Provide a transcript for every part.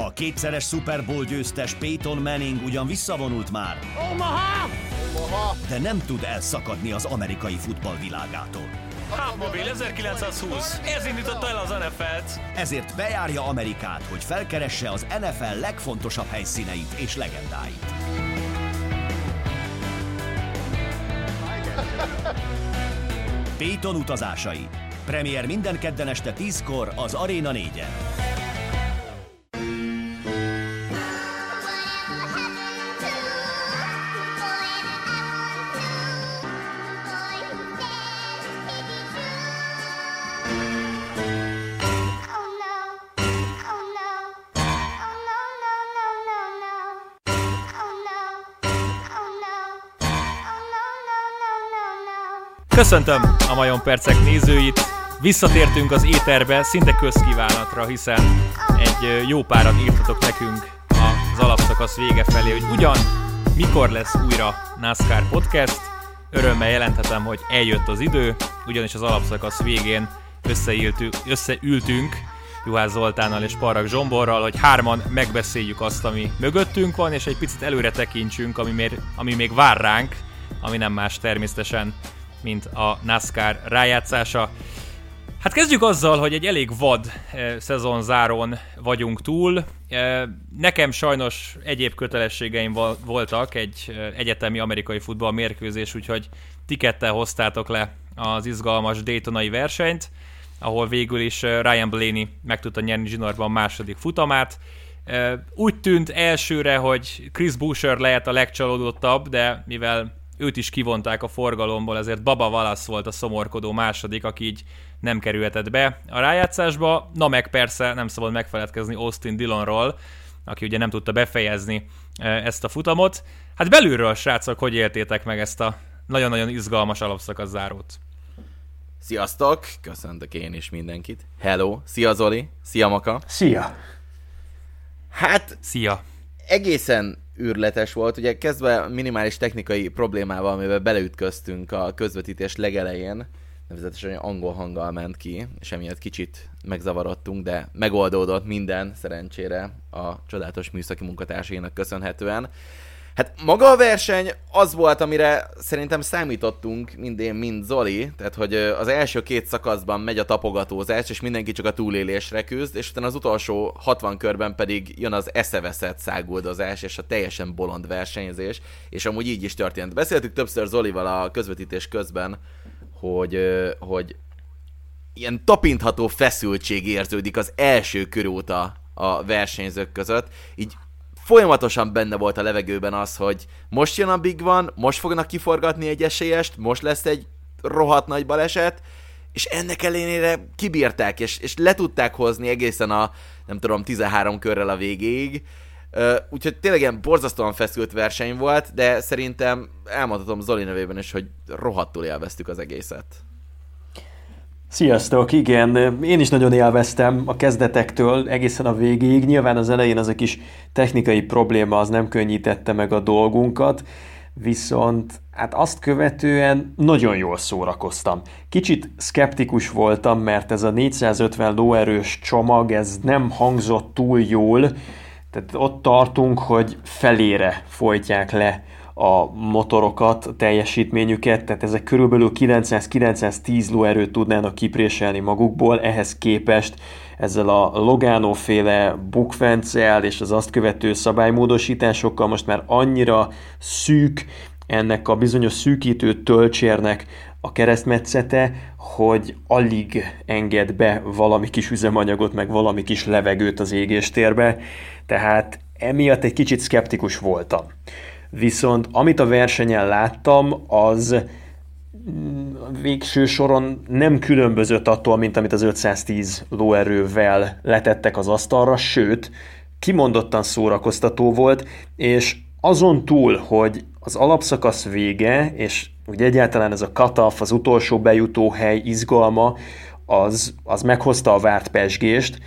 A kétszeres Super Bowl győztes Peyton Manning ugyan visszavonult már, Omaha! de nem tud elszakadni az amerikai futball világától. Hubmobil 1920. Ez indította el az NFL-t. Ezért bejárja Amerikát, hogy felkeresse az NFL legfontosabb helyszíneit és legendáit. Peyton utazásai. Premier minden kedden este 10-kor az Arena 4-en. Köszöntöm a Majon Percek nézőit. Visszatértünk az éterbe szinte közkívánatra, hiszen egy jó párat írtatok nekünk az alapszakasz vége felé, hogy ugyan mikor lesz újra NASCAR podcast. Örömmel jelenthetem, hogy eljött az idő, ugyanis az alapszakasz végén összeültünk, összeültünk Juhász Zoltánnal és Parag Zsomborral, hogy hárman megbeszéljük azt, ami mögöttünk van, és egy picit előre tekintsünk, ami még, ami még vár ránk, ami nem más természetesen, mint a NASCAR rájátszása. Hát kezdjük azzal, hogy egy elég vad eh, szezonzáron vagyunk túl. Eh, nekem sajnos egyéb kötelességeim voltak, egy eh, egyetemi amerikai futball mérkőzés, úgyhogy tikettel hoztátok le az izgalmas Daytonai versenyt, ahol végül is Ryan Blaney meg tudta nyerni zsinórban második futamát. Úgy tűnt elsőre, hogy Chris Boucher lehet a legcsalódottabb, de mivel őt is kivonták a forgalomból, ezért Baba Valasz volt a szomorkodó második, aki így nem kerülhetett be a rájátszásba. Na meg persze nem szabad megfeledkezni Austin Dillonról, aki ugye nem tudta befejezni eh, ezt a futamot. Hát belülről, srácok, hogy éltétek meg ezt a nagyon-nagyon izgalmas alapszakasz zárót? Sziasztok! Köszöntök én is mindenkit. Hello! Szia Zoli! Szia Maka! Szia! Hát Szia! egészen űrletes volt, ugye kezdve minimális technikai problémával, amivel beleütköztünk a közvetítés legelején, nevezetesen angol hanggal ment ki, és emiatt kicsit megzavarodtunk, de megoldódott minden szerencsére a csodálatos műszaki munkatársainak köszönhetően. Hát maga a verseny az volt, amire szerintem számítottunk, mind én, mind Zoli, tehát hogy az első két szakaszban megy a tapogatózás, és mindenki csak a túlélésre küzd, és utána az utolsó 60 körben pedig jön az eszeveszett száguldozás, és a teljesen bolond versenyzés, és amúgy így is történt. Beszéltük többször Zolival a közvetítés közben, hogy, hogy ilyen tapintható feszültség érződik az első kör óta a versenyzők között, így folyamatosan benne volt a levegőben az, hogy most jön a Big One, most fognak kiforgatni egy esélyest, most lesz egy rohadt nagy baleset, és ennek ellenére kibírták, és, és le tudták hozni egészen a, nem tudom, 13 körrel a végéig. Úgyhogy tényleg ilyen borzasztóan feszült verseny volt, de szerintem elmondhatom Zoli nevében is, hogy rohadtul élveztük az egészet. Sziasztok, igen, én is nagyon élveztem a kezdetektől egészen a végéig. Nyilván az elején az a kis technikai probléma az nem könnyítette meg a dolgunkat, viszont hát azt követően nagyon jól szórakoztam. Kicsit skeptikus voltam, mert ez a 450 lóerős csomag, ez nem hangzott túl jól, tehát ott tartunk, hogy felére folytják le a motorokat, teljesítményüket, tehát ezek körülbelül 900-910 lóerőt tudnának kipréselni magukból, ehhez képest ezzel a Logano féle bukfencel és az azt követő szabálymódosításokkal most már annyira szűk ennek a bizonyos szűkítő töltsérnek a keresztmetszete, hogy alig enged be valami kis üzemanyagot, meg valami kis levegőt az égéstérbe, tehát emiatt egy kicsit szkeptikus voltam. Viszont amit a versenyen láttam, az mm, végső soron nem különbözött attól, mint amit az 510 lóerővel letettek az asztalra, sőt, kimondottan szórakoztató volt, és azon túl, hogy az alapszakasz vége, és ugye egyáltalán ez a cutoff, az utolsó bejutó hely izgalma, az, az meghozta a várt pesgést,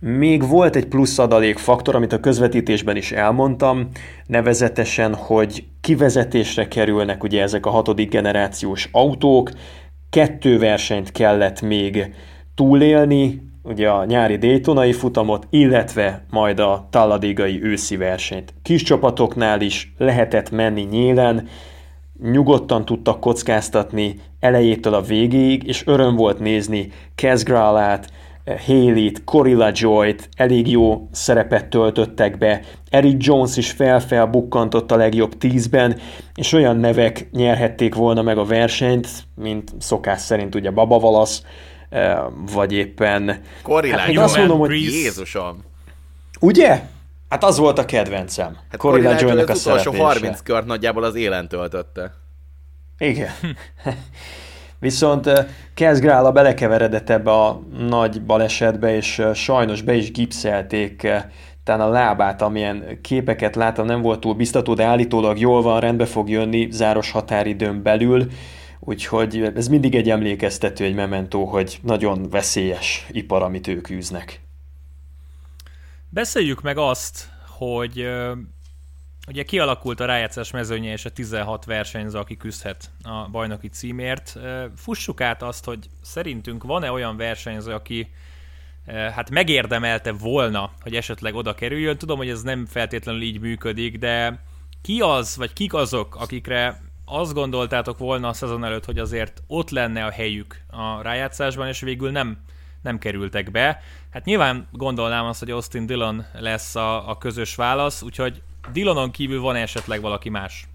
még volt egy plusz adalék faktor, amit a közvetítésben is elmondtam, nevezetesen, hogy kivezetésre kerülnek ugye ezek a hatodik generációs autók, kettő versenyt kellett még túlélni, ugye a nyári Daytonai futamot, illetve majd a Talladigai őszi versenyt. Kis csapatoknál is lehetett menni nyílen, nyugodtan tudtak kockáztatni elejétől a végéig, és öröm volt nézni Kezgrálát, Haley-t, Corilla Joy-t elég jó szerepet töltöttek be, Eric Jones is fel-fel bukkantott a legjobb tízben, és olyan nevek nyerhették volna meg a versenyt, mint szokás szerint ugye Baba Valasz, vagy éppen... Corilla hát, azt mondom, hogy Jézusom! Ugye? Hát az volt a kedvencem. Hát Corilla Joy-nak a az utolsó 30 kört nagyjából az élen töltötte. Igen. Viszont Kezgrála belekeveredett ebbe a nagy balesetbe, és sajnos be is gipszelték talán a lábát, amilyen képeket láttam, nem volt túl biztató, de állítólag jól van, rendbe fog jönni záros határidőn belül, úgyhogy ez mindig egy emlékeztető, egy mementó, hogy nagyon veszélyes ipar, amit ők űznek. Beszéljük meg azt, hogy Ugye kialakult a rájátszás mezőnye és a 16 versenyző, aki küzdhet a bajnoki címért. Fussuk át azt, hogy szerintünk van-e olyan versenyző, aki hát megérdemelte volna, hogy esetleg oda kerüljön. Tudom, hogy ez nem feltétlenül így működik, de ki az, vagy kik azok, akikre azt gondoltátok volna a szezon előtt, hogy azért ott lenne a helyük a rájátszásban, és végül nem, nem kerültek be. Hát nyilván gondolnám azt, hogy Austin Dillon lesz a, a közös válasz, úgyhogy Dilonon kívül van esetleg valaki más?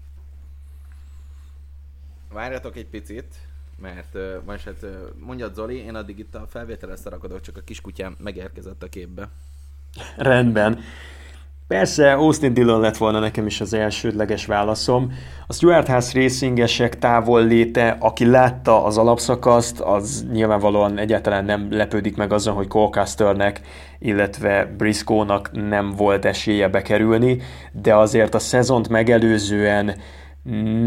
Várjatok egy picit, mert uh, most hát uh, mondjad Zoli, én addig itt a felvételre szarakodok, csak a kiskutyám megérkezett a képbe. Rendben. Persze, Austin Dillon lett volna nekem is az elsődleges válaszom. A Stuart House racingesek távol léte, aki látta az alapszakaszt, az nyilvánvalóan egyáltalán nem lepődik meg azon, hogy Colcasternek, illetve Briscoe-nak nem volt esélye bekerülni, de azért a szezont megelőzően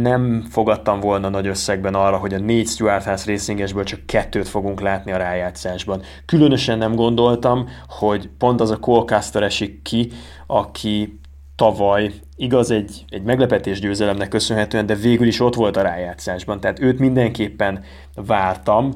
nem fogadtam volna nagy összegben arra, hogy a négy Stuart House racingesből csak kettőt fogunk látni a rájátszásban. Különösen nem gondoltam, hogy pont az a Colcaster esik ki, aki tavaly, igaz egy, egy meglepetés győzelemnek köszönhetően, de végül is ott volt a rájátszásban, tehát őt mindenképpen vártam,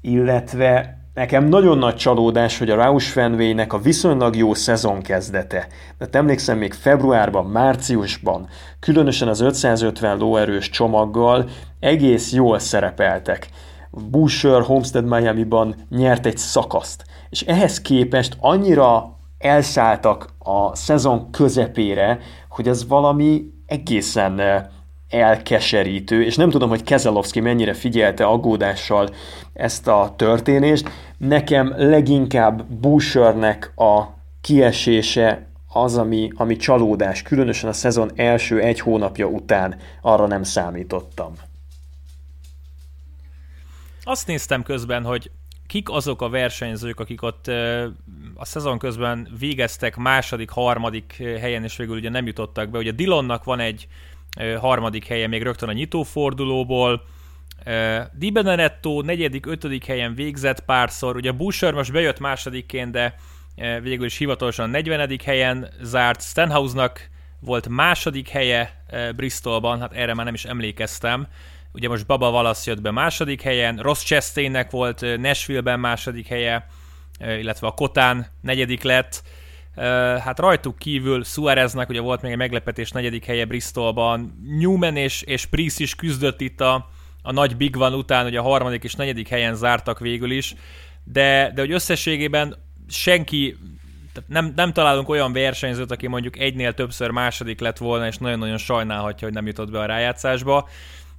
illetve Nekem nagyon nagy csalódás, hogy a Rausch Fenway-nek a viszonylag jó szezon kezdete. Mert emlékszem, még februárban, márciusban, különösen az 550 lóerős csomaggal egész jól szerepeltek. Busher Homestead Miami-ban nyert egy szakaszt. És ehhez képest annyira elszálltak a szezon közepére, hogy ez valami egészen eh, elkeserítő, és nem tudom, hogy Kezelowski mennyire figyelte aggódással ezt a történést. Nekem leginkább Bushernek a kiesése az, ami, ami csalódás, különösen a szezon első egy hónapja után arra nem számítottam. Azt néztem közben, hogy kik azok a versenyzők, akik ott a szezon közben végeztek második, harmadik helyen, és végül ugye nem jutottak be. Ugye Dillonnak van egy harmadik helye még rögtön a nyitófordulóból, Di Benedetto negyedik, ötödik helyen végzett párszor, ugye Busher most bejött másodikként, de végül is hivatalosan 40. helyen zárt, Stenhousenak volt második helye Bristolban, hát erre már nem is emlékeztem, ugye most Baba Valasz jött be második helyen, Ross Chastainnek volt Nashville-ben második helye, illetve a Kotán negyedik lett, hát rajtuk kívül Suáreznek ugye volt még egy meglepetés negyedik helye Bristolban, Newman és, és Priest is küzdött itt a, a nagy Big Van után, ugye a harmadik és negyedik helyen zártak végül is, de, de hogy összességében senki, nem, nem találunk olyan versenyzőt, aki mondjuk egynél többször második lett volna, és nagyon-nagyon sajnálhatja, hogy nem jutott be a rájátszásba,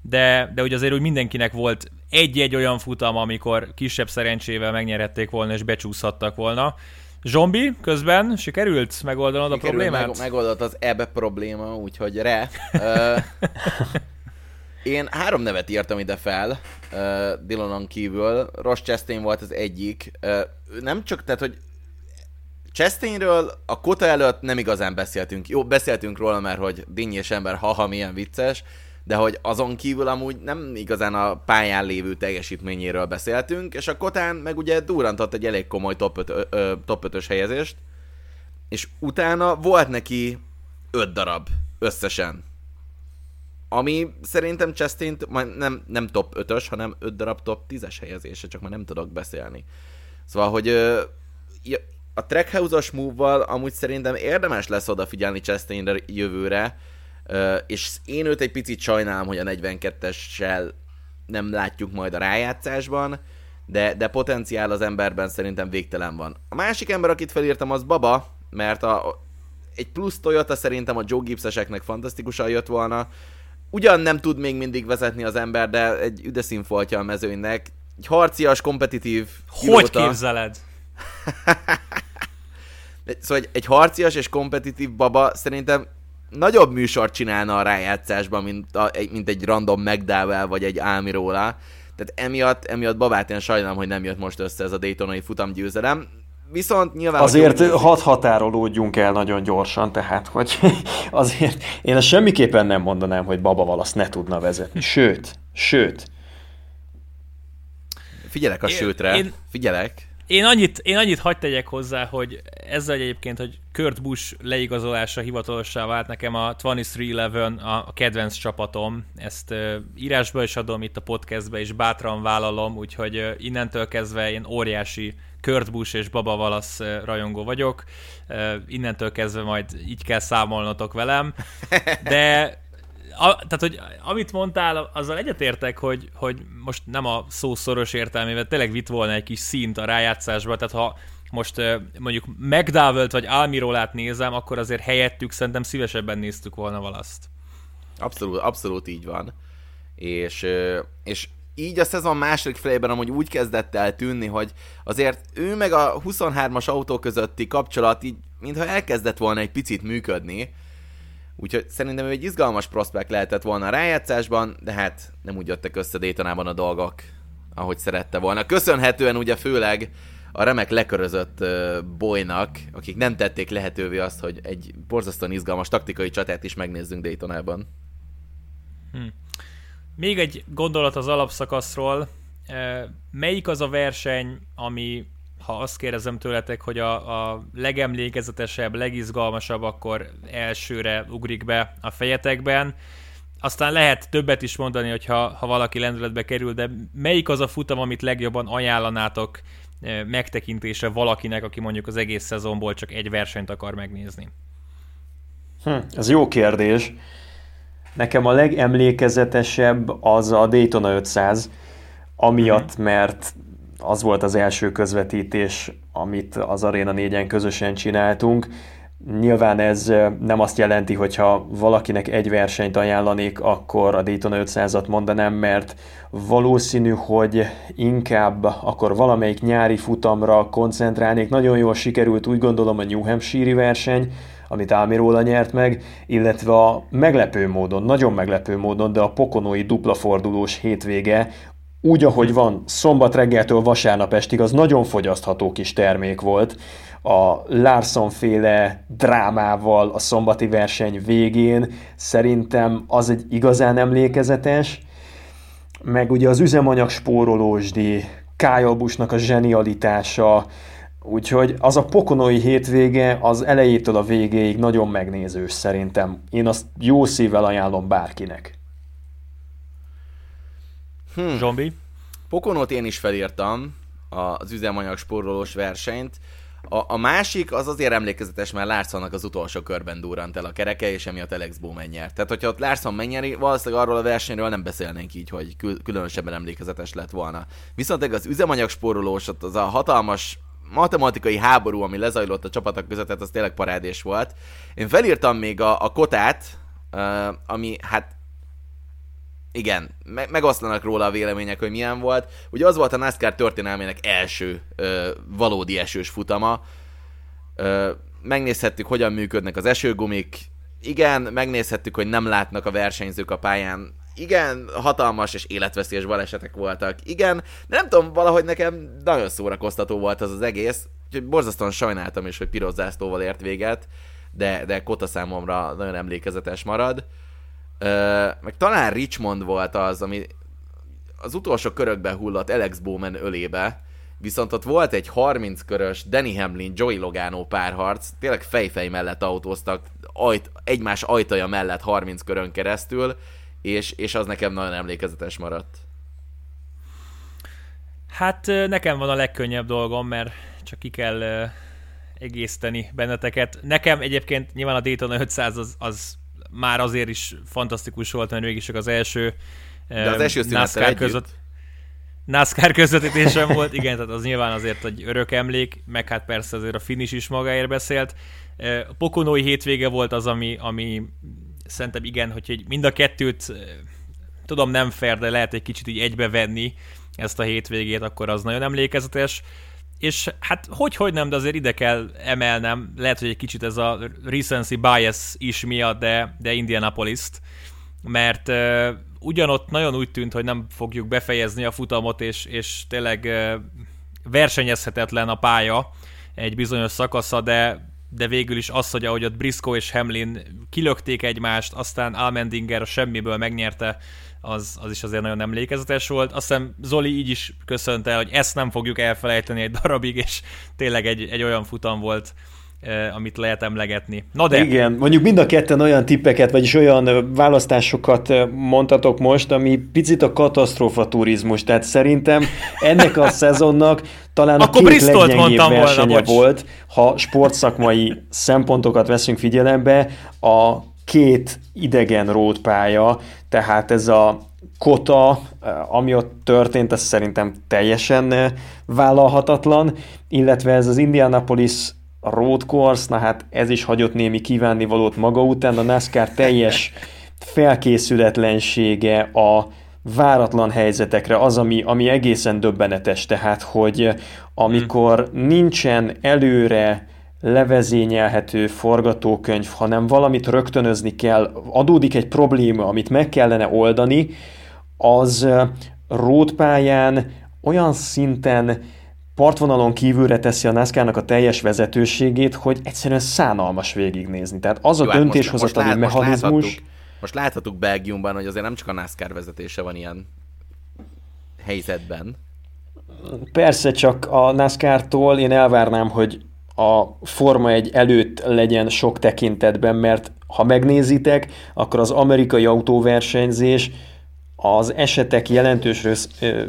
de, de ugye azért úgy mindenkinek volt egy-egy olyan futam, amikor kisebb szerencsével megnyerhették volna, és becsúszhattak volna. Zombi, közben sikerült megoldanod sikerült, a problémát? Meg, megoldott az ebb probléma, úgyhogy re. Én három nevet írtam ide fel, uh, Dillonon kívül. Ross Chastain volt az egyik. Uh, nem csak, tehát, hogy Chastainről a kota előtt nem igazán beszéltünk. Jó, beszéltünk róla, mert hogy dinnyés ember, haha, milyen vicces, de hogy azon kívül amúgy nem igazán a pályán lévő teljesítményéről beszéltünk, és a Kotán meg ugye durantott egy elég komoly top, 5, ö, ö, top 5-ös helyezést, és utána volt neki 5 darab összesen. Ami szerintem Chastain nem, nem top 5-ös, hanem 5 darab top 10-es helyezése, csak már nem tudok beszélni. Szóval, hogy a Trackhouse-os move-val amúgy szerintem érdemes lesz odafigyelni Chastainre jövőre, és én őt egy picit sajnálom, hogy a 42-essel nem látjuk majd a rájátszásban, de, de potenciál az emberben szerintem végtelen van. A másik ember, akit felírtam, az Baba, mert a, egy plusz Toyota szerintem a Joe Gibbs-eseknek fantasztikusan jött volna. Ugyan nem tud még mindig vezetni az ember, de egy üde színfoltja a mezőnynek. Egy harcias, kompetitív Hogy pilóta. képzeled? szóval egy, egy harcias és kompetitív baba szerintem nagyobb műsort csinálna a rájátszásban, mint, a, mint egy random McDowell vagy egy Almirola. Tehát emiatt, emiatt babát én sajnálom, hogy nem jött most össze ez a Daytonai futamgyőzelem. Viszont nyilván... Azért hat határolódjunk el nagyon gyorsan, tehát, hogy azért én ezt semmiképpen nem mondanám, hogy Baba Valasz ne tudna vezetni. Sőt, sőt. Figyelek a én, sőtre, én, figyelek. Én annyit, én annyit hagyd tegyek hozzá, hogy ezzel egyébként, hogy Kurt Busch leigazolása hivatalossá vált nekem a 2311 a, a kedvenc csapatom. Ezt uh, írásba is adom itt a podcastbe, és bátran vállalom, úgyhogy innentől kezdve én óriási Kurt Busch és Baba Valasz rajongó vagyok. Innentől kezdve majd így kell számolnotok velem. De a, tehát, hogy amit mondtál, azzal egyetértek, hogy, hogy most nem a szó szoros értelmében, tényleg vitt volna egy kis szint a rájátszásba, tehát ha most mondjuk McDowell-t vagy Almirolát nézem, akkor azért helyettük szerintem szívesebben néztük volna valaszt. Abszolút, abszolút így van. És, és így a szezon második felében amúgy úgy kezdett el tűnni, hogy azért ő meg a 23-as autó közötti kapcsolat így, mintha elkezdett volna egy picit működni, Úgyhogy szerintem ő egy izgalmas prospekt lehetett volna a rájátszásban, de hát nem úgy jöttek össze Daytonában a dolgok, ahogy szerette volna. Köszönhetően ugye főleg a remek lekörözött bolynak, akik nem tették lehetővé azt, hogy egy borzasztóan izgalmas taktikai csatát is megnézzünk Daytonában. Hm. Még egy gondolat az alapszakaszról. Melyik az a verseny, ami ha azt kérdezem tőletek, hogy a, a legemlékezetesebb, legizgalmasabb, akkor elsőre ugrik be a fejetekben. Aztán lehet többet is mondani, hogyha ha valaki lendületbe kerül, de melyik az a futam, amit legjobban ajánlanátok eh, megtekintésre valakinek, aki mondjuk az egész szezonból csak egy versenyt akar megnézni? Hm, ez jó kérdés. Nekem a legemlékezetesebb az a Daytona 500, amiatt, mhm. mert az volt az első közvetítés, amit az Arena 4-en közösen csináltunk. Nyilván ez nem azt jelenti, hogy ha valakinek egy versenyt ajánlanék, akkor a Daytona 500-at mondanám, mert valószínű, hogy inkább akkor valamelyik nyári futamra koncentrálnék. Nagyon jól sikerült úgy gondolom a New Hampshire verseny, amit Almirola nyert meg, illetve a meglepő módon, nagyon meglepő módon, de a pokonói dupla fordulós hétvége úgy, ahogy van, szombat reggeltől vasárnap estig, az nagyon fogyasztható kis termék volt. A Larson féle drámával a szombati verseny végén szerintem az egy igazán emlékezetes, meg ugye az üzemanyag spórolósdi, Kájabusnak a zsenialitása, úgyhogy az a pokonói hétvége az elejétől a végéig nagyon megnézős szerintem. Én azt jó szívvel ajánlom bárkinek. Hmm. Zsombi? Pokonot én is felírtam, az üzemanyag spórolós versenyt. A, a másik az azért emlékezetes, mert Larsonnak az utolsó körben durrant el a kereke, és emiatt Alex Bowman nyert. Tehát, hogyha ott Larson megnyeri, valószínűleg arról a versenyről nem beszélnénk így, hogy kül- különösebben emlékezetes lett volna. Viszont az üzemanyag spórolós, az a hatalmas matematikai háború, ami lezajlott a csapatok között, tehát az tényleg parádés volt. Én felírtam még a, a kotát, uh, ami hát igen, me- megoszlanak róla a vélemények, hogy milyen volt. Ugye az volt a NASCAR történelmének első ö, valódi esős futama. Ö, megnézhettük, hogyan működnek az esőgumik. Igen, megnézhettük, hogy nem látnak a versenyzők a pályán. Igen, hatalmas és életveszélyes balesetek voltak. Igen, nem tudom, valahogy nekem nagyon szórakoztató volt az az egész. Úgyhogy borzasztóan sajnáltam is, hogy piros zászlóval ért véget, de, de Kota számomra nagyon emlékezetes marad meg talán Richmond volt az, ami az utolsó körökben hullott Alex Bowman ölébe, viszont ott volt egy 30 körös Danny Hamlin, Joey Logano párharc, tényleg fejfej mellett autóztak, ajt, egymás ajtaja mellett 30 körön keresztül, és, és az nekem nagyon emlékezetes maradt. Hát nekem van a legkönnyebb dolgom, mert csak ki kell egészteni benneteket. Nekem egyébként nyilván a Daytona 500 az, az már azért is fantasztikus volt, mert mégis csak az első, De az első NASCAR között. NASCAR közvetítésem volt, igen, tehát az nyilván azért egy örök emlék, meg hát persze azért a finish is magáért beszélt. A Pokonói hétvége volt az, ami, ami szerintem igen, hogy mind a kettőt tudom nem fair, de lehet egy kicsit így egybevenni ezt a hétvégét, akkor az nagyon emlékezetes. És hát hogy, hogy nem, de azért ide kell emelnem, lehet, hogy egy kicsit ez a recency bias is miatt, de, de Indianapolis-t, mert uh, ugyanott nagyon úgy tűnt, hogy nem fogjuk befejezni a futamot, és, és tényleg uh, versenyezhetetlen a pálya egy bizonyos szakasza, de de végül is az, hogy ahogy ott Briscoe és Hamlin kilökték egymást, aztán Almendinger a semmiből megnyerte az, az is azért nagyon emlékezetes volt. Azt hiszem Zoli így is köszönte, hogy ezt nem fogjuk elfelejteni egy darabig, és tényleg egy, egy olyan futam volt, amit lehet emlegetni. Na de... Igen, mondjuk mind a ketten olyan tippeket, vagyis olyan választásokat mondtatok most, ami picit a katasztrófa turizmus, tehát szerintem ennek a szezonnak talán a Akkor két leggyengébb versenye volna, volt, ha sportszakmai szempontokat veszünk figyelembe, a két idegen rótpálya, tehát ez a kota, ami ott történt, ez szerintem teljesen eh, vállalhatatlan, illetve ez az Indianapolis road course, na hát ez is hagyott némi kívánnivalót maga után, a NASCAR teljes felkészületlensége a váratlan helyzetekre az, ami, ami egészen döbbenetes, tehát, hogy amikor nincsen előre levezényelhető forgatókönyv, hanem valamit rögtönözni kell, adódik egy probléma, amit meg kellene oldani, az rótpályán olyan szinten partvonalon kívülre teszi a NASCAR-nak a teljes vezetőségét, hogy egyszerűen szánalmas végignézni. Tehát az a hát döntéshozatali mechanizmus... Most láthattuk, most láthattuk Belgiumban, hogy azért nem csak a NASCAR vezetése van ilyen helyzetben. Persze, csak a NASCAR-tól én elvárnám, hogy a Forma egy előtt legyen sok tekintetben, mert ha megnézitek, akkor az amerikai autóversenyzés az esetek jelentős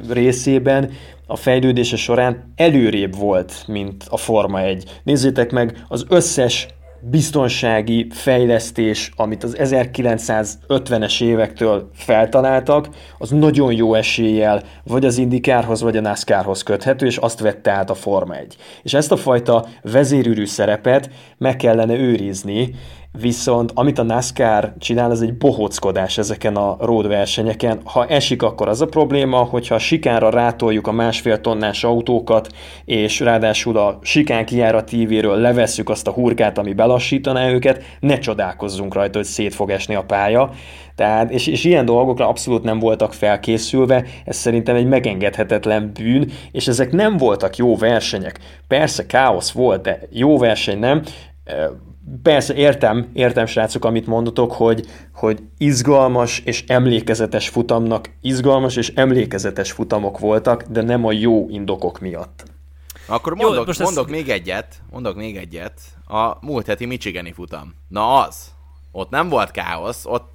részében a fejlődése során előrébb volt, mint a Forma 1. Nézzétek meg az összes biztonsági fejlesztés, amit az 1950-es évektől feltaláltak, az nagyon jó eséllyel vagy az Indikárhoz, vagy a NASCARhoz köthető, és azt vette át a Forma 1. És ezt a fajta vezérűrű szerepet meg kellene őrizni, viszont amit a NASCAR csinál, ez egy bohóckodás ezeken a road versenyeken. Ha esik, akkor az a probléma, hogyha a sikánra rátoljuk a másfél tonnás autókat, és ráadásul a sikán kijáratívéről levesszük azt a hurkát, ami belassítaná őket, ne csodálkozzunk rajta, hogy szét fog esni a pálya. Tehát, és, és ilyen dolgokra abszolút nem voltak felkészülve, ez szerintem egy megengedhetetlen bűn, és ezek nem voltak jó versenyek. Persze káosz volt, de jó verseny nem Persze, értem, értem srácok, amit mondotok, hogy, hogy izgalmas és emlékezetes futamnak izgalmas és emlékezetes futamok voltak, de nem a jó indokok miatt. Akkor mondok, jó, most mondok ez... még egyet, mondok még egyet, a múlt heti Michigani futam. Na az, ott nem volt káosz, ott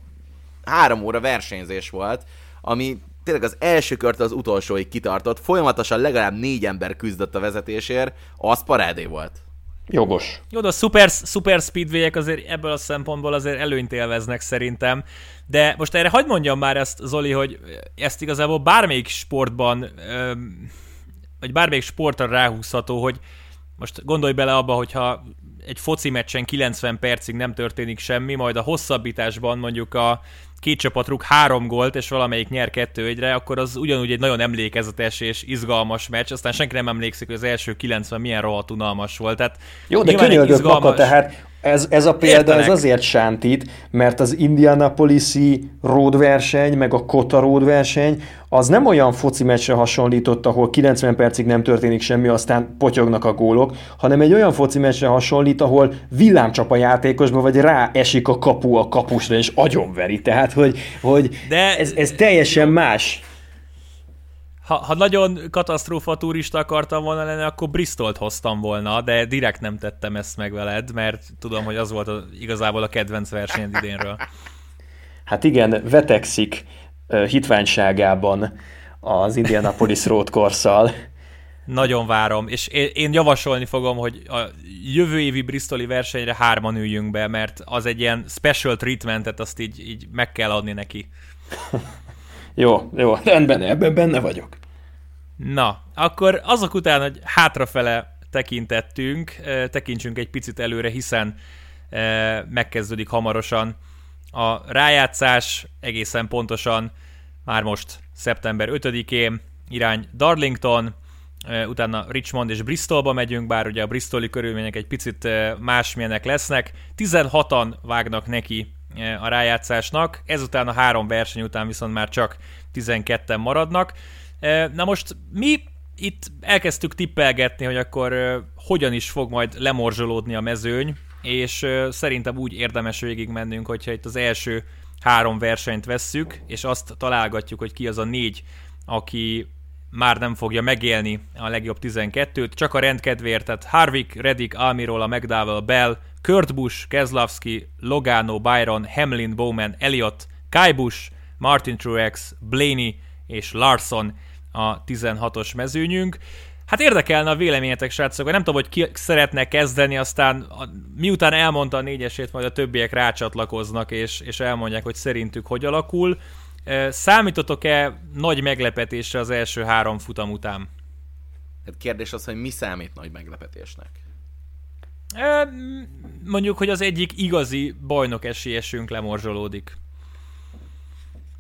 három óra versenyzés volt, ami tényleg az első kört az utolsóig kitartott, folyamatosan legalább négy ember küzdött a vezetésért, az parádé volt. Jogos. Jó, de a super, super speedway azért ebből a szempontból azért előnyt élveznek szerintem. De most erre hagyd mondjam már ezt, Zoli, hogy ezt igazából bármelyik sportban, vagy bármelyik sportra ráhúzható, hogy most gondolj bele abba, hogyha egy foci meccsen 90 percig nem történik semmi, majd a hosszabbításban mondjuk a két csapat rúg három gólt, és valamelyik nyer kettő egyre, akkor az ugyanúgy egy nagyon emlékezetes és izgalmas meccs, aztán senki nem emlékszik, hogy az első 90 milyen rohadt unalmas volt. Tehát Jó, de könyörgök izgalmas... Maka, tehát ez, ez a példa Értenek. ez azért sántít, mert az Indianapolis-i road verseny, meg a Kota road verseny, az nem olyan foci meccsre hasonlított, ahol 90 percig nem történik semmi, aztán potyognak a gólok, hanem egy olyan foci meccsre hasonlít, ahol villámcsap a játékosba, vagy rá esik a kapu a kapusra, és agyonveri. Tehát, hogy, hogy De... ez, ez teljesen más ha, ha nagyon katasztrófa turista akartam volna lenni, akkor Bristolt hoztam volna, de direkt nem tettem ezt meg veled, mert tudom, hogy az volt a, igazából a kedvenc versenyed idénről. Hát igen, vetekszik hitványságában az Indianapolis Road Corszal. Nagyon várom, és én javasolni fogom, hogy a jövő évi Bristoli versenyre hárman üljünk be, mert az egy ilyen special treatmentet azt így, így meg kell adni neki. jó, jó, rendben, ebben benne vagyok. Na, akkor azok után, hogy hátrafele tekintettünk, tekintsünk egy picit előre, hiszen megkezdődik hamarosan a rájátszás, egészen pontosan már most szeptember 5-én irány Darlington, utána Richmond és Bristolba megyünk, bár ugye a Bristoli körülmények egy picit másmilyenek lesznek. 16-an vágnak neki a rájátszásnak, ezután a három verseny után viszont már csak 12-en maradnak. Na most mi itt elkezdtük tippelgetni, hogy akkor hogyan is fog majd lemorzsolódni a mezőny, és szerintem úgy érdemes végigmennünk, hogyha itt az első három versenyt vesszük, és azt találgatjuk, hogy ki az a négy, aki már nem fogja megélni a legjobb 12-t, csak a rendkedvéért, tehát Harvick, Reddick, Almirola, McDowell, Bell, Kurt Busch, Kezlavski, Logano, Byron, Hamlin, Bowman, Elliott, Kai Busch, Martin Truex, Blaney és Larson a 16-os mezőnyünk. Hát érdekelne a véleményetek, srácok, nem tudom, hogy ki szeretne kezdeni, aztán a, miután elmondta a négyesét, majd a többiek rácsatlakoznak, és, és elmondják, hogy szerintük hogy alakul. Számítotok-e nagy meglepetésre az első három futam után? Hát kérdés az, hogy mi számít nagy meglepetésnek? Mondjuk, hogy az egyik igazi bajnok esélyesünk lemorzsolódik.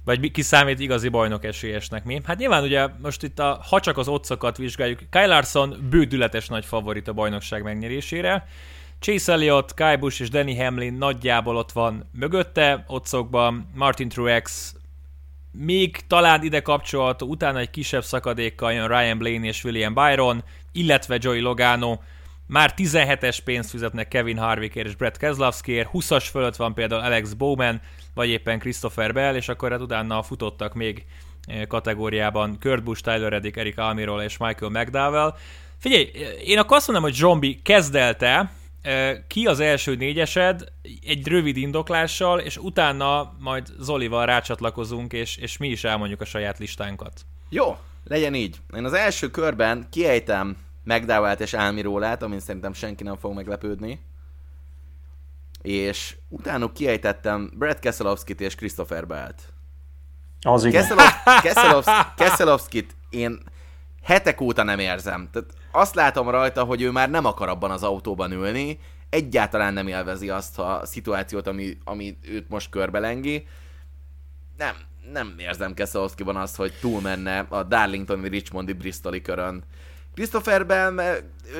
Vagy ki számít igazi bajnok esélyesnek mi? Hát nyilván ugye most itt a, ha csak az otcokat vizsgáljuk, Kyle Larson bődületes nagy favorit a bajnokság megnyerésére. Chase Elliott, Kai Busch és Danny Hamlin nagyjából ott van mögötte, otcokban Martin Truex még talán ide kapcsolható, utána egy kisebb szakadékkal jön Ryan Blaney és William Byron, illetve Joey Logano, már 17-es pénzt fizetnek Kevin Harvickért és Brett Keselowskiért, 20-as fölött van például Alex Bowman, vagy éppen Christopher Bell, és akkor hát utána futottak még eh, kategóriában Kurt Busch, Tyler Reddick, Eric Almirola és Michael McDowell. Figyelj, én akkor azt mondom, hogy Zsombi kezdelte, eh, ki az első négyesed egy rövid indoklással, és utána majd Zolival rácsatlakozunk, és, és mi is elmondjuk a saját listánkat. Jó, legyen így. Én az első körben kiejtem McDowell-t és Almirólát, amin szerintem senki nem fog meglepődni és utána kiejtettem Brad Keselowski-t és Christopher Belt. Az igen. Keselowski-t én hetek óta nem érzem. Tehát azt látom rajta, hogy ő már nem akar abban az autóban ülni, egyáltalán nem élvezi azt a szituációt, ami, ami őt most körbelengi. Nem, nem érzem Keselowski-ban azt, hogy túl menne a Darlingtoni, Richmondi, Bristoli körön. Christopher Bell,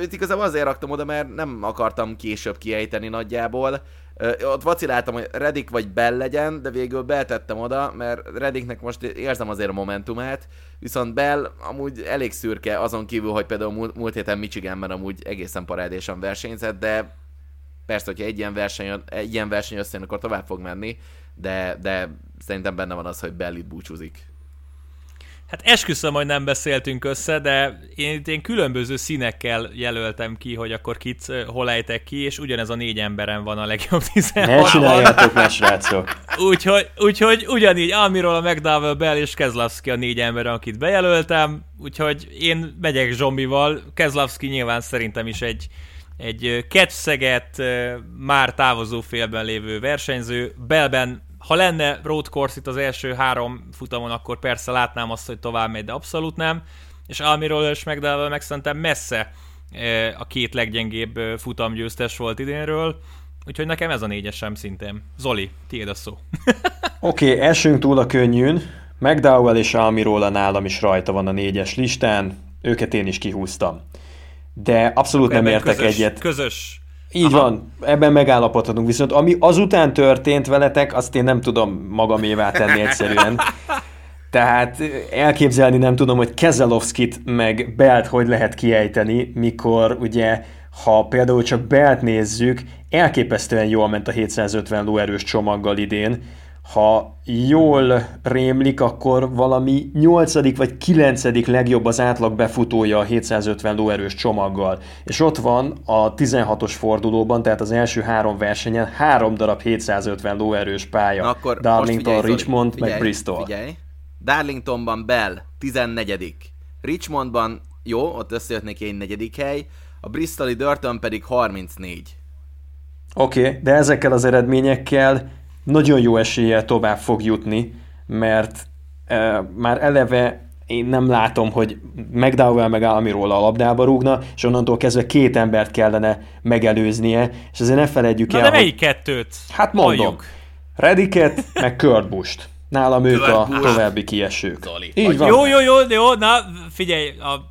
őt igazából azért raktam oda, mert nem akartam később kiejteni nagyjából. Ott vaciláltam, hogy Redik vagy Bell legyen, de végül beltettem oda, mert Rediknek most érzem azért a momentumát, viszont Bell amúgy elég szürke, azon kívül, hogy például múlt héten Michiganben amúgy egészen parádésan versenyzett, de persze, hogyha egy ilyen verseny, egy ilyen verseny összejön, akkor tovább fog menni, de, de szerintem benne van az, hogy Bell itt búcsúzik. Hát esküszöm, hogy nem beszéltünk össze, de én, én különböző színekkel jelöltem ki, hogy akkor kit hol ejtek ki, és ugyanez a négy emberem van a legjobb 16 Ne csináljátok már, srácok! Úgyhogy, úgyhogy ugyanígy Amiról a McDowell, Bell és Kezlavski a négy ember, akit bejelöltem, úgyhogy én megyek zombival. Kezlavski nyilván szerintem is egy, egy ketszegett, már távozó félben lévő versenyző. Belben ha lenne road course itt az első három futamon, akkor persze látnám azt, hogy tovább megy, de abszolút nem. És Almiról és McDowell meg szerintem messze a két leggyengébb futamgyőztes volt idénről, úgyhogy nekem ez a négyesem szintén. Zoli, tiéd a szó. Oké, okay, esünk túl a könnyűn. McDowell és Almirola nálam is rajta van a négyes listán, őket én is kihúztam. De abszolút Akkor nem értek közös, egyet. Közös így Aha. van, ebben megállapodhatunk. Viszont ami azután történt veletek, azt én nem tudom magamévá tenni egyszerűen. Tehát elképzelni nem tudom, hogy Kezelovskit meg Belt hogy lehet kiejteni, mikor ugye, ha például csak Belt nézzük, elképesztően jól ment a 750 lóerős csomaggal idén, ha jól rémlik, akkor valami 8. vagy 9. legjobb az átlag befutója a 750 lóerős csomaggal. És ott van a 16-os fordulóban, tehát az első három versenyen három darab 750 lóerős pálya. Na akkor Darlington, figyelj, Richmond, figyelj, meg Bristol. Figyelj, Darlingtonban Bell 14 Richmondban, jó, ott összejött neki egy negyedik hely, a Bristoli Durton pedig 34. Oké, okay, de ezekkel az eredményekkel nagyon jó eséllyel tovább fog jutni, mert e, már eleve én nem látom, hogy McDowell meg Almiról a labdába rúgna, és onnantól kezdve két embert kellene megelőznie, és ezért ne felejtjük Na el, de hogy... melyik kettőt? Hát mondom, Halljuk. Rediket, meg Kurt. Nálam ők a további kiesők. Zoli. Így van. Jó, jó, jó, jó, na figyelj, a,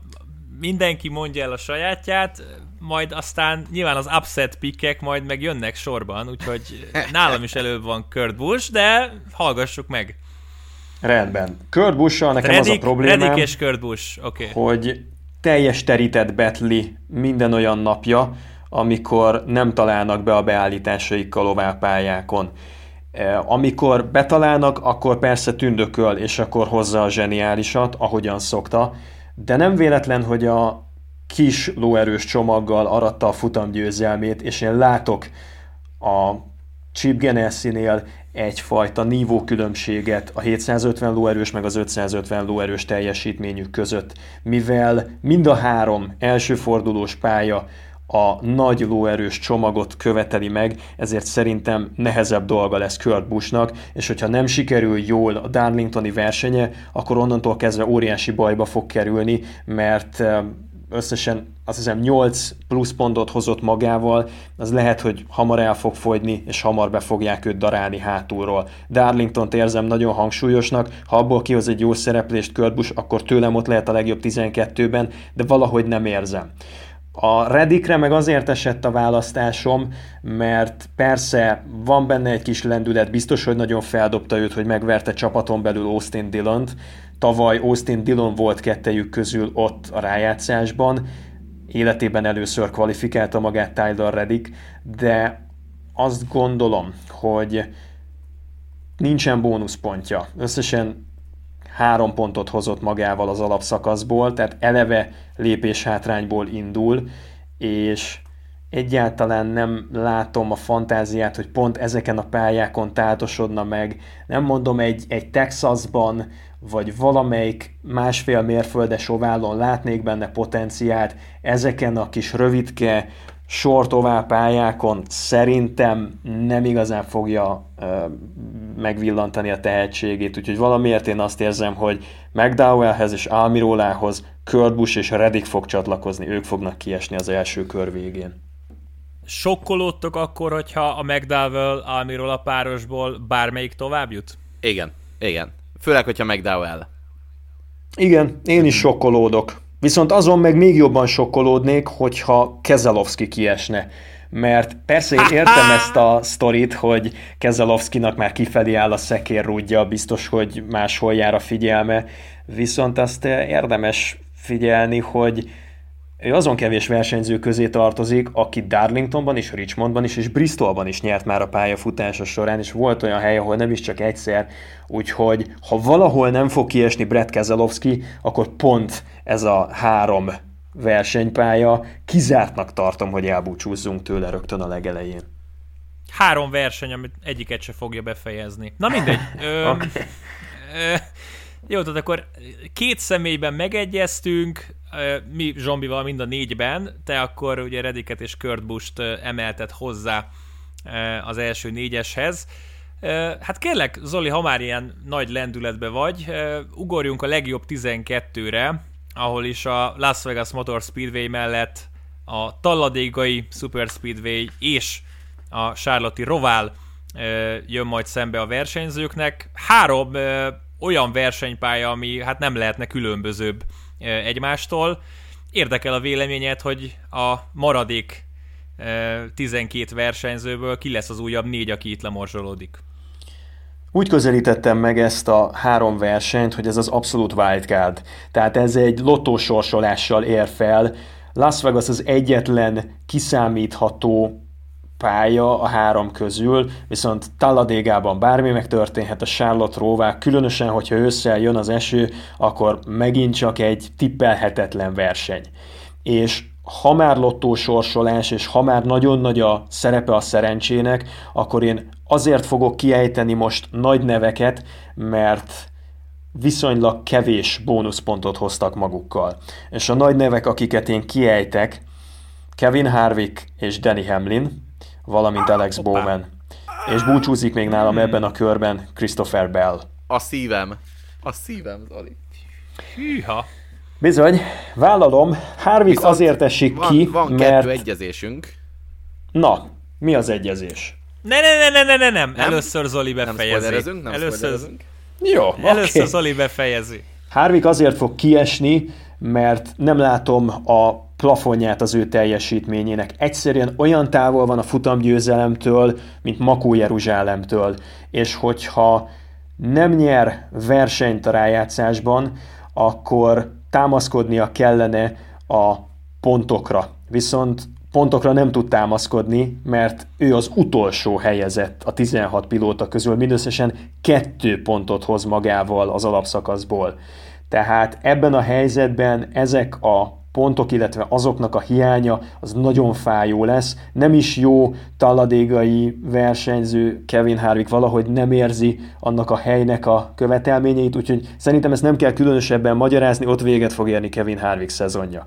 mindenki mondja el a sajátját, majd aztán nyilván az upset pickek majd meg jönnek sorban, úgyhogy nálam is előbb van Kurt Busch, de hallgassuk meg. Rendben. Kurt Busch-sal nekem az a problémám, Redik és Kurt Busch. Okay. hogy teljes terített betli minden olyan napja, amikor nem találnak be a beállításaikkal oválpályákon. E, Amikor betalálnak, akkor persze tündököl, és akkor hozza a zseniálisat, ahogyan szokta, de nem véletlen, hogy a kis lóerős csomaggal aratta a futamgyőzelmét, és én látok a Chip Ganassi-nél egyfajta nívókülönbséget a 750 lóerős meg az 550 lóerős teljesítményük között, mivel mind a három elsőfordulós pálya a nagy lóerős csomagot követeli meg, ezért szerintem nehezebb dolga lesz Kurt Buschnak, és hogyha nem sikerül jól a Darlingtoni versenye, akkor onnantól kezdve óriási bajba fog kerülni, mert eh, összesen azt hiszem 8 plusz pontot hozott magával, az lehet, hogy hamar el fog fogyni, és hamar be fogják őt darálni hátulról. Darlingtont érzem nagyon hangsúlyosnak, ha abból kihoz egy jó szereplést Kurt Busch, akkor tőlem ott lehet a legjobb 12-ben, de valahogy nem érzem. A Redikre meg azért esett a választásom, mert persze van benne egy kis lendület, biztos, hogy nagyon feldobta őt, hogy megverte csapaton belül Austin Dillont. Tavaly Austin Dillon volt kettejük közül ott a rájátszásban, életében először kvalifikálta magát Tyler Reddick, de azt gondolom, hogy nincsen bónuszpontja. Összesen három pontot hozott magával az alapszakaszból, tehát eleve lépés hátrányból indul, és egyáltalán nem látom a fantáziát, hogy pont ezeken a pályákon tátosodna meg. Nem mondom egy, egy Texasban, vagy valamelyik másfél mérföldes oválon látnék benne potenciált, ezeken a kis rövidke, short ovál pályákon szerintem nem igazán fogja ö, megvillantani a tehetségét, úgyhogy valamiért én azt érzem, hogy McDowellhez és Almirolához Kurt Busch és Reddick fog csatlakozni, ők fognak kiesni az első kör végén. Sokkolódtok akkor, hogyha a McDowell Almiról a párosból bármelyik tovább jut? Igen, igen. Főleg, hogyha McDowell. Igen, én is sokkolódok. Viszont azon meg még jobban sokkolódnék, hogyha Kezelowski kiesne. Mert persze én értem ezt a sztorit, hogy Kezelowskinak már kifelé áll a szekérrúdja, biztos, hogy máshol jár a figyelme, viszont azt érdemes figyelni, hogy ő azon kevés versenyző közé tartozik, aki Darlingtonban is, Richmondban is, és Bristolban is nyert már a pályafutása során, és volt olyan hely, ahol nem is csak egyszer, úgyhogy ha valahol nem fog kiesni Brett Keselowski, akkor pont ez a három versenypálya kizártnak tartom, hogy elbúcsúzzunk tőle rögtön a legelején. Három verseny, amit egyiket se fogja befejezni. Na mindegy. Ö, Oké. ö, jó, tehát akkor két személyben megegyeztünk, mi Zsombival mind a négyben, te akkor ugye Rediket és Kurt Busch-t ö, emelted hozzá az első négyeshez. Hát kérlek, Zoli, ha már ilyen nagy lendületbe vagy, ugorjunk a legjobb 12-re, ahol is a Las Vegas Motor Speedway mellett a Talladégai Super Speedway és a Charlotte Rovál jön majd szembe a versenyzőknek. Három olyan versenypálya, ami hát nem lehetne különbözőbb egymástól. Érdekel a véleményed, hogy a maradék ö, 12 versenyzőből ki lesz az újabb négy, aki itt lemorzsolódik. Úgy közelítettem meg ezt a három versenyt, hogy ez az abszolút wildcard. Tehát ez egy lottósorsolással ér fel. Las Vegas az egyetlen kiszámítható pálya a három közül, viszont Talladégában bármi megtörténhet, a Charlotte Róvá, különösen, hogyha ősszel jön az eső, akkor megint csak egy tippelhetetlen verseny. És ha már lottósorsolás, és ha már nagyon nagy a szerepe a szerencsének, akkor én azért fogok kiejteni most nagy neveket, mert viszonylag kevés bónuszpontot hoztak magukkal. És a nagy nevek, akiket én kiejtek, Kevin Harvick és Danny Hamlin, valamint Alex Bowman. És búcsúzik még nálam ebben a körben Christopher Bell. A szívem. A szívem, Zoli. Hűha. Bizony, vállalom, Harvick Viszont azért esik van, ki, van mert... kettő egyezésünk. Na, mi az egyezés? Ne, ne, ne, ne, ne, ne, nem. Nem? Először Zoli Nem befejezi. spoilerezünk, nem Először. Jó, először oké. Zoli befejezi. Harvick azért fog kiesni, mert nem látom a plafonját az ő teljesítményének. Egyszerűen olyan távol van a futamgyőzelemtől, mint Makó Jeruzsálemtől. És hogyha nem nyer versenyt a rájátszásban, akkor támaszkodnia kellene a pontokra. Viszont pontokra nem tud támaszkodni, mert ő az utolsó helyezett a 16 pilóta közül, mindösszesen kettő pontot hoz magával az alapszakaszból. Tehát ebben a helyzetben ezek a pontok, illetve azoknak a hiánya az nagyon fájó lesz. Nem is jó taladégai versenyző Kevin Harvick valahogy nem érzi annak a helynek a követelményeit, úgyhogy szerintem ezt nem kell különösebben magyarázni, ott véget fog érni Kevin Harvick szezonja.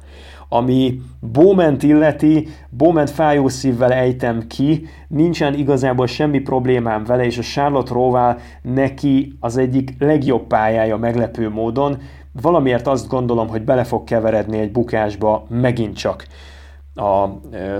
Ami Bowman illeti, Bowman fájó szívvel ejtem ki, nincsen igazából semmi problémám vele, és a Charlotte Roval neki az egyik legjobb pályája meglepő módon. Valamiért azt gondolom, hogy bele fog keveredni egy bukásba megint csak a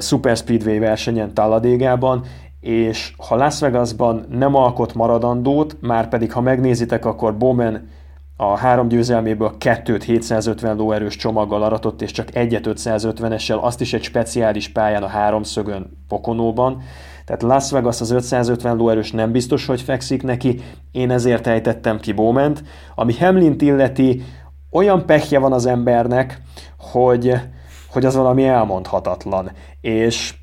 Super Speedway versenyen Talladégában, és ha Las Vegasban nem alkot maradandót, már pedig ha megnézitek, akkor Bowman a három győzelméből kettőt 750 lóerős csomaggal aratott, és csak egyet 550-essel, azt is egy speciális pályán a háromszögön Pokonóban. Tehát Las Vegas az 550 lóerős nem biztos, hogy fekszik neki, én ezért ejtettem ki Bowment. Ami Hamlint illeti, olyan pehje van az embernek, hogy, hogy az valami elmondhatatlan. És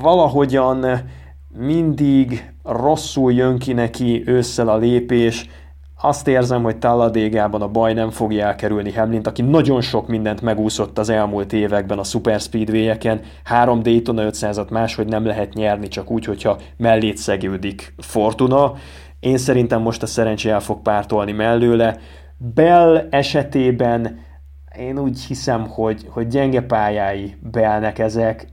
valahogyan mindig rosszul jön ki neki ősszel a lépés, azt érzem, hogy Talladégában a baj nem fogja elkerülni Hamlint, aki nagyon sok mindent megúszott az elmúlt években a Super Speedway-eken. Három Daytona 500-at máshogy nem lehet nyerni, csak úgy, hogyha mellét szegődik Fortuna. Én szerintem most a szerencsé el fog pártolni mellőle. Bell esetében én úgy hiszem, hogy, hogy gyenge pályái Bellnek ezek,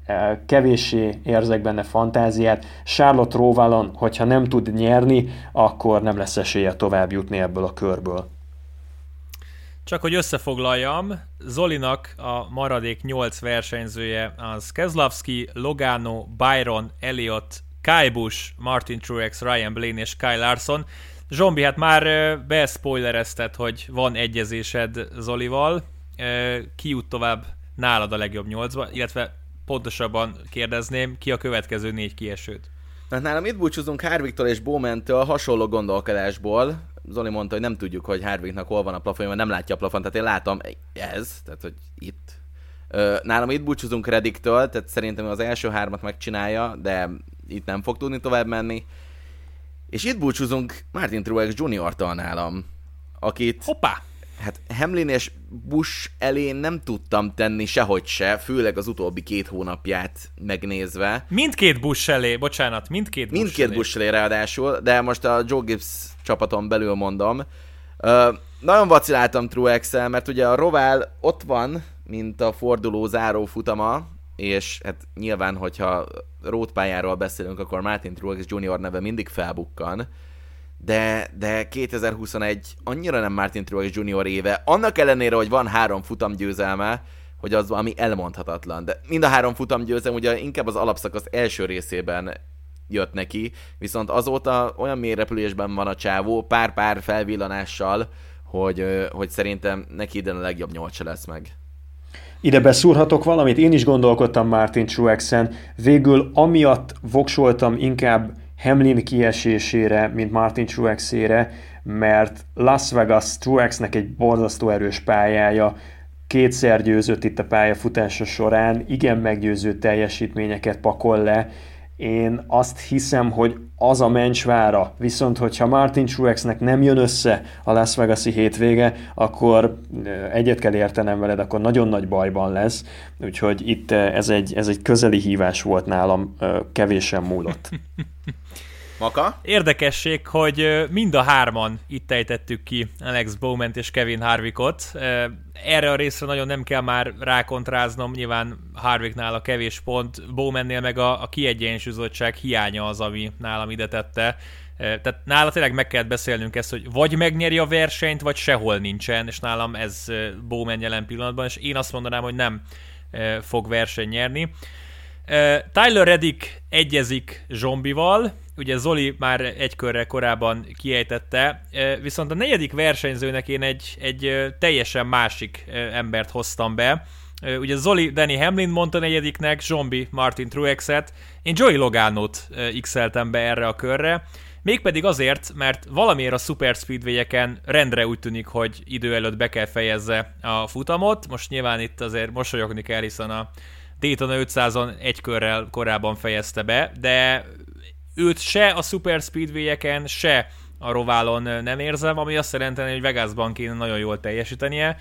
kevéssé érzek benne fantáziát. Charlotte Rovalon, hogyha nem tud nyerni, akkor nem lesz esélye tovább jutni ebből a körből. Csak hogy összefoglaljam, Zolinak a maradék 8 versenyzője az Kezlavski, Logano, Byron, Elliot, Kyle Busch, Martin Truex, Ryan Blaine és Kyle Larson. Zsombi, hát már bespoilerezted, hogy van egyezésed Zolival. Ki jut tovább nálad a legjobb nyolcba, illetve pontosabban kérdezném, ki a következő négy kiesőt? Hát nálam itt búcsúzunk Harvicktól és Bowman-től hasonló gondolkodásból. Zoli mondta, hogy nem tudjuk, hogy Harvicknak hol van a plafon, mert nem látja a plafon, tehát én látom ez, tehát hogy itt. Nálam itt búcsúzunk Rediktől, tehát szerintem az első hármat megcsinálja, de itt nem fog tudni tovább menni. És itt búcsúzunk Martin Truex Jr.-tal nálam, akit... Hoppá! Hát Hamlin és Bush elé nem tudtam tenni sehogy se, főleg az utóbbi két hónapját megnézve. Mindkét Bush elé, bocsánat, mindkét Bush Mindkét elé. Bush elé ráadásul, de most a Joe Gibbs csapaton belül mondom. Uh, nagyon vaciláltam truex mert ugye a Roval ott van, mint a forduló záró futama, és hát nyilván, hogyha rótpályáról beszélünk, akkor Martin Truex Jr. neve mindig felbukkan, de, de 2021 annyira nem Martin Truex Jr. éve, annak ellenére, hogy van három futamgyőzelme, hogy az valami elmondhatatlan. De mind a három futamgyőzelem ugye inkább az alapszakasz első részében jött neki, viszont azóta olyan mély repülésben van a csávó, pár-pár felvillanással, hogy, hogy szerintem neki ide a legjobb nyolc se lesz meg. Ide beszúrhatok valamit? Én is gondolkodtam Martin Truexen. Végül amiatt voksoltam inkább Hamlin kiesésére, mint Martin Truexére, mert Las Vegas Truexnek egy borzasztó erős pályája, kétszer győzött itt a pályafutása során, igen meggyőző teljesítményeket pakol le. Én azt hiszem, hogy az a mencsvára, viszont hogyha Martin Truexnek nem jön össze a Las Vegas-i hétvége, akkor egyet kell értenem veled, akkor nagyon nagy bajban lesz. Úgyhogy itt ez egy, ez egy közeli hívás volt nálam, kevésen múlott. Maka? Érdekesség, hogy mind a hárman itt ejtettük ki Alex Bowman és Kevin Harvickot. Erre a részre nagyon nem kell már rákontráznom, nyilván Harvicknál a kevés pont, Bowmannél meg a, a kiegyensúlyozottság hiánya az, ami nálam ide tette. Tehát nála tényleg meg kellett beszélnünk ezt, hogy vagy megnyeri a versenyt, vagy sehol nincsen, és nálam ez Bowman jelen pillanatban, és én azt mondanám, hogy nem fog verseny nyerni. Tyler Reddick egyezik Zombival, ugye Zoli már egy körre korábban kiejtette, viszont a negyedik versenyzőnek én egy, egy teljesen másik embert hoztam be. Ugye Zoli Danny Hamlin mondta negyediknek, Zombi Martin Truexet, én Joey Logánot x be erre a körre, Mégpedig azért, mert valamiért a Super Speedway-eken rendre úgy tűnik, hogy idő előtt be kell fejezze a futamot. Most nyilván itt azért mosolyogni kell, hiszen a Daytona 500-on egy körrel korábban fejezte be, de őt se a Super Speedway-eken, se a Roválon nem érzem, ami azt jelenti, hogy Vegasban kéne nagyon jól teljesítenie,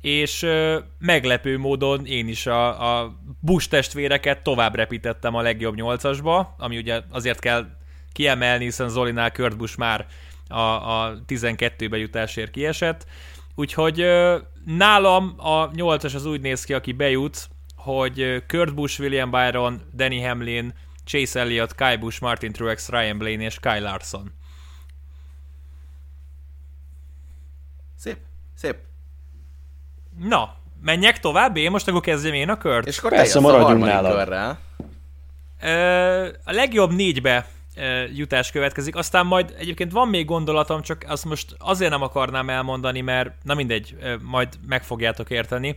és ö, meglepő módon én is a, a Bush testvéreket tovább repítettem a legjobb nyolcasba, ami ugye azért kell kiemelni, hiszen Zolinál Kurt Busch már a, a 12-be jutásért kiesett. Úgyhogy ö, nálam a 8-as az úgy néz ki, aki bejut, hogy Kurt Busch, William Byron, Danny Hamlin, Chase Elliott, Kai Busch, Martin Truex, Ryan Blaney és Kyle Larson. Szép, szép. Na, menjek tovább, én most akkor kezdjem én a kört. És akkor Persze, maradjunk nála. A legjobb négybe jutás következik. Aztán majd egyébként van még gondolatom, csak azt most azért nem akarnám elmondani, mert na mindegy, majd meg fogjátok érteni.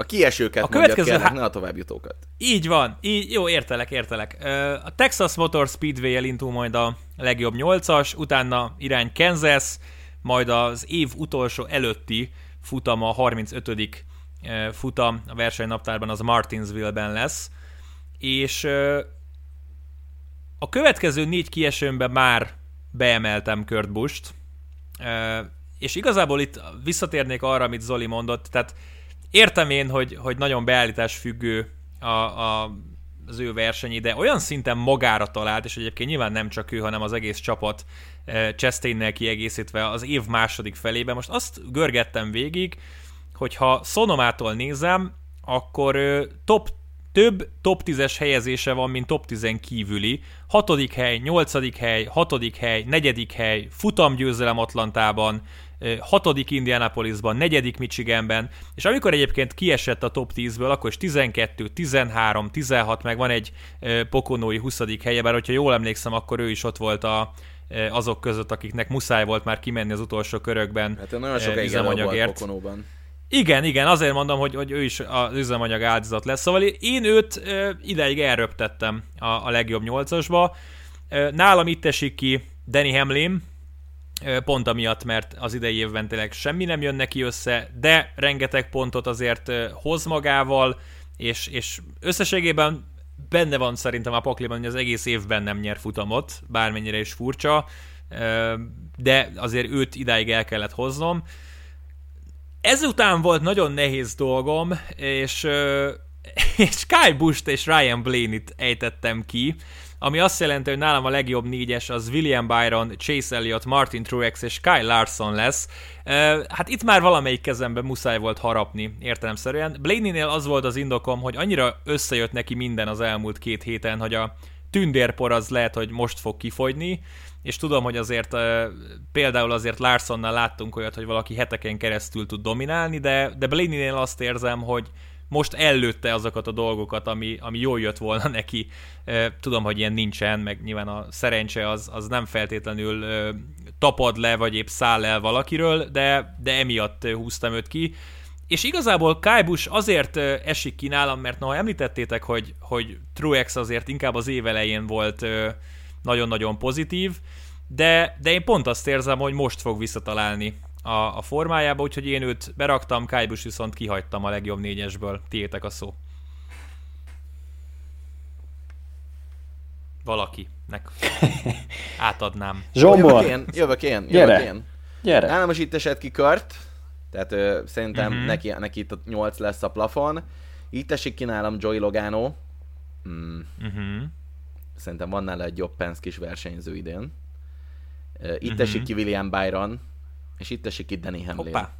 A kiesőket a következő kérlek, ne a továbbjutókat. Így van, így, jó, értelek, értelek. A Texas Motor Speedway-el indul majd a legjobb nyolcas, utána irány Kansas, majd az év utolsó előtti futam, a 35. futam a versenynaptárban az Martinsville-ben lesz, és a következő négy kiesőmben már beemeltem Kurt Busch-t, és igazából itt visszatérnék arra, amit Zoli mondott, tehát értem én, hogy, hogy nagyon beállítás függő a, a, az ő versenyi, de olyan szinten magára talált, és egyébként nyilván nem csak ő, hanem az egész csapat Chastain-nel kiegészítve az év második felében. Most azt görgettem végig, hogy ha Sonomától nézem, akkor top több top 10-es helyezése van, mint top 10 kívüli. Hatodik hely, nyolcadik hely, hatodik hely, negyedik hely, futamgyőzelem Atlantában, hatodik Indianapolisban, negyedik Michiganben, és amikor egyébként kiesett a top 10-ből, akkor is 12, 13, 16, meg van egy pokonói 20. helye, bár hogyha jól emlékszem, akkor ő is ott volt a, azok között, akiknek muszáj volt már kimenni az utolsó körökben hát nagyon sokáig üzemanyagért. Igen, igen, azért mondom, hogy, hogy ő is az üzemanyag áldozat lesz. Szóval én őt ideig elröptettem a, a legjobb nyolcasba. Nálam itt esik ki Danny Hamlin, pont amiatt, mert az idei évben tényleg semmi nem jön neki össze, de rengeteg pontot azért hoz magával, és, és összességében benne van szerintem a pakliban, hogy az egész évben nem nyer futamot, bármennyire is furcsa, de azért őt idáig el kellett hoznom. Ezután volt nagyon nehéz dolgom, és, és Kai Bush és Ryan Blaney-t ejtettem ki, ami azt jelenti, hogy nálam a legjobb négyes az William Byron, Chase Elliott, Martin Truex és Kyle Larson lesz. Hát itt már valamelyik kezemben muszáj volt harapni, értelemszerűen. Blaney-nél az volt az indokom, hogy annyira összejött neki minden az elmúlt két héten, hogy a tündérpor az lehet, hogy most fog kifogyni, és tudom, hogy azért például azért Larsonnal láttunk olyat, hogy valaki heteken keresztül tud dominálni, de, de Blaney-nél azt érzem, hogy most ellőtte azokat a dolgokat, ami, ami jól jött volna neki. Tudom, hogy ilyen nincsen, meg nyilván a szerencse az, az nem feltétlenül tapad le, vagy épp száll el valakiről, de, de emiatt húztam őt ki. És igazából Kajbus azért esik ki nálam, mert ha említettétek, hogy, hogy Truex azért inkább az év elején volt nagyon-nagyon pozitív, de, de én pont azt érzem, hogy most fog visszatalálni a, a formájába, úgyhogy én őt beraktam, Kajbus viszont kihagytam a legjobb négyesből. Tiétek a szó. Valakinek átadnám. Zsombor! Jövök én, jövök én, jövök Gyere. én. Gyere. Nálam most itt esett ki kört, tehát ö, szerintem Mhm. neki, neki itt a 8 lesz a plafon. Itt esik ki nálam Joey Logano. Mm, Uh-huh. szerintem van nála egy jobb Penske versenyző idén. Itt Mhm. esik ki William Byron, és itt esik ki Danny Hamlin. Hoppá.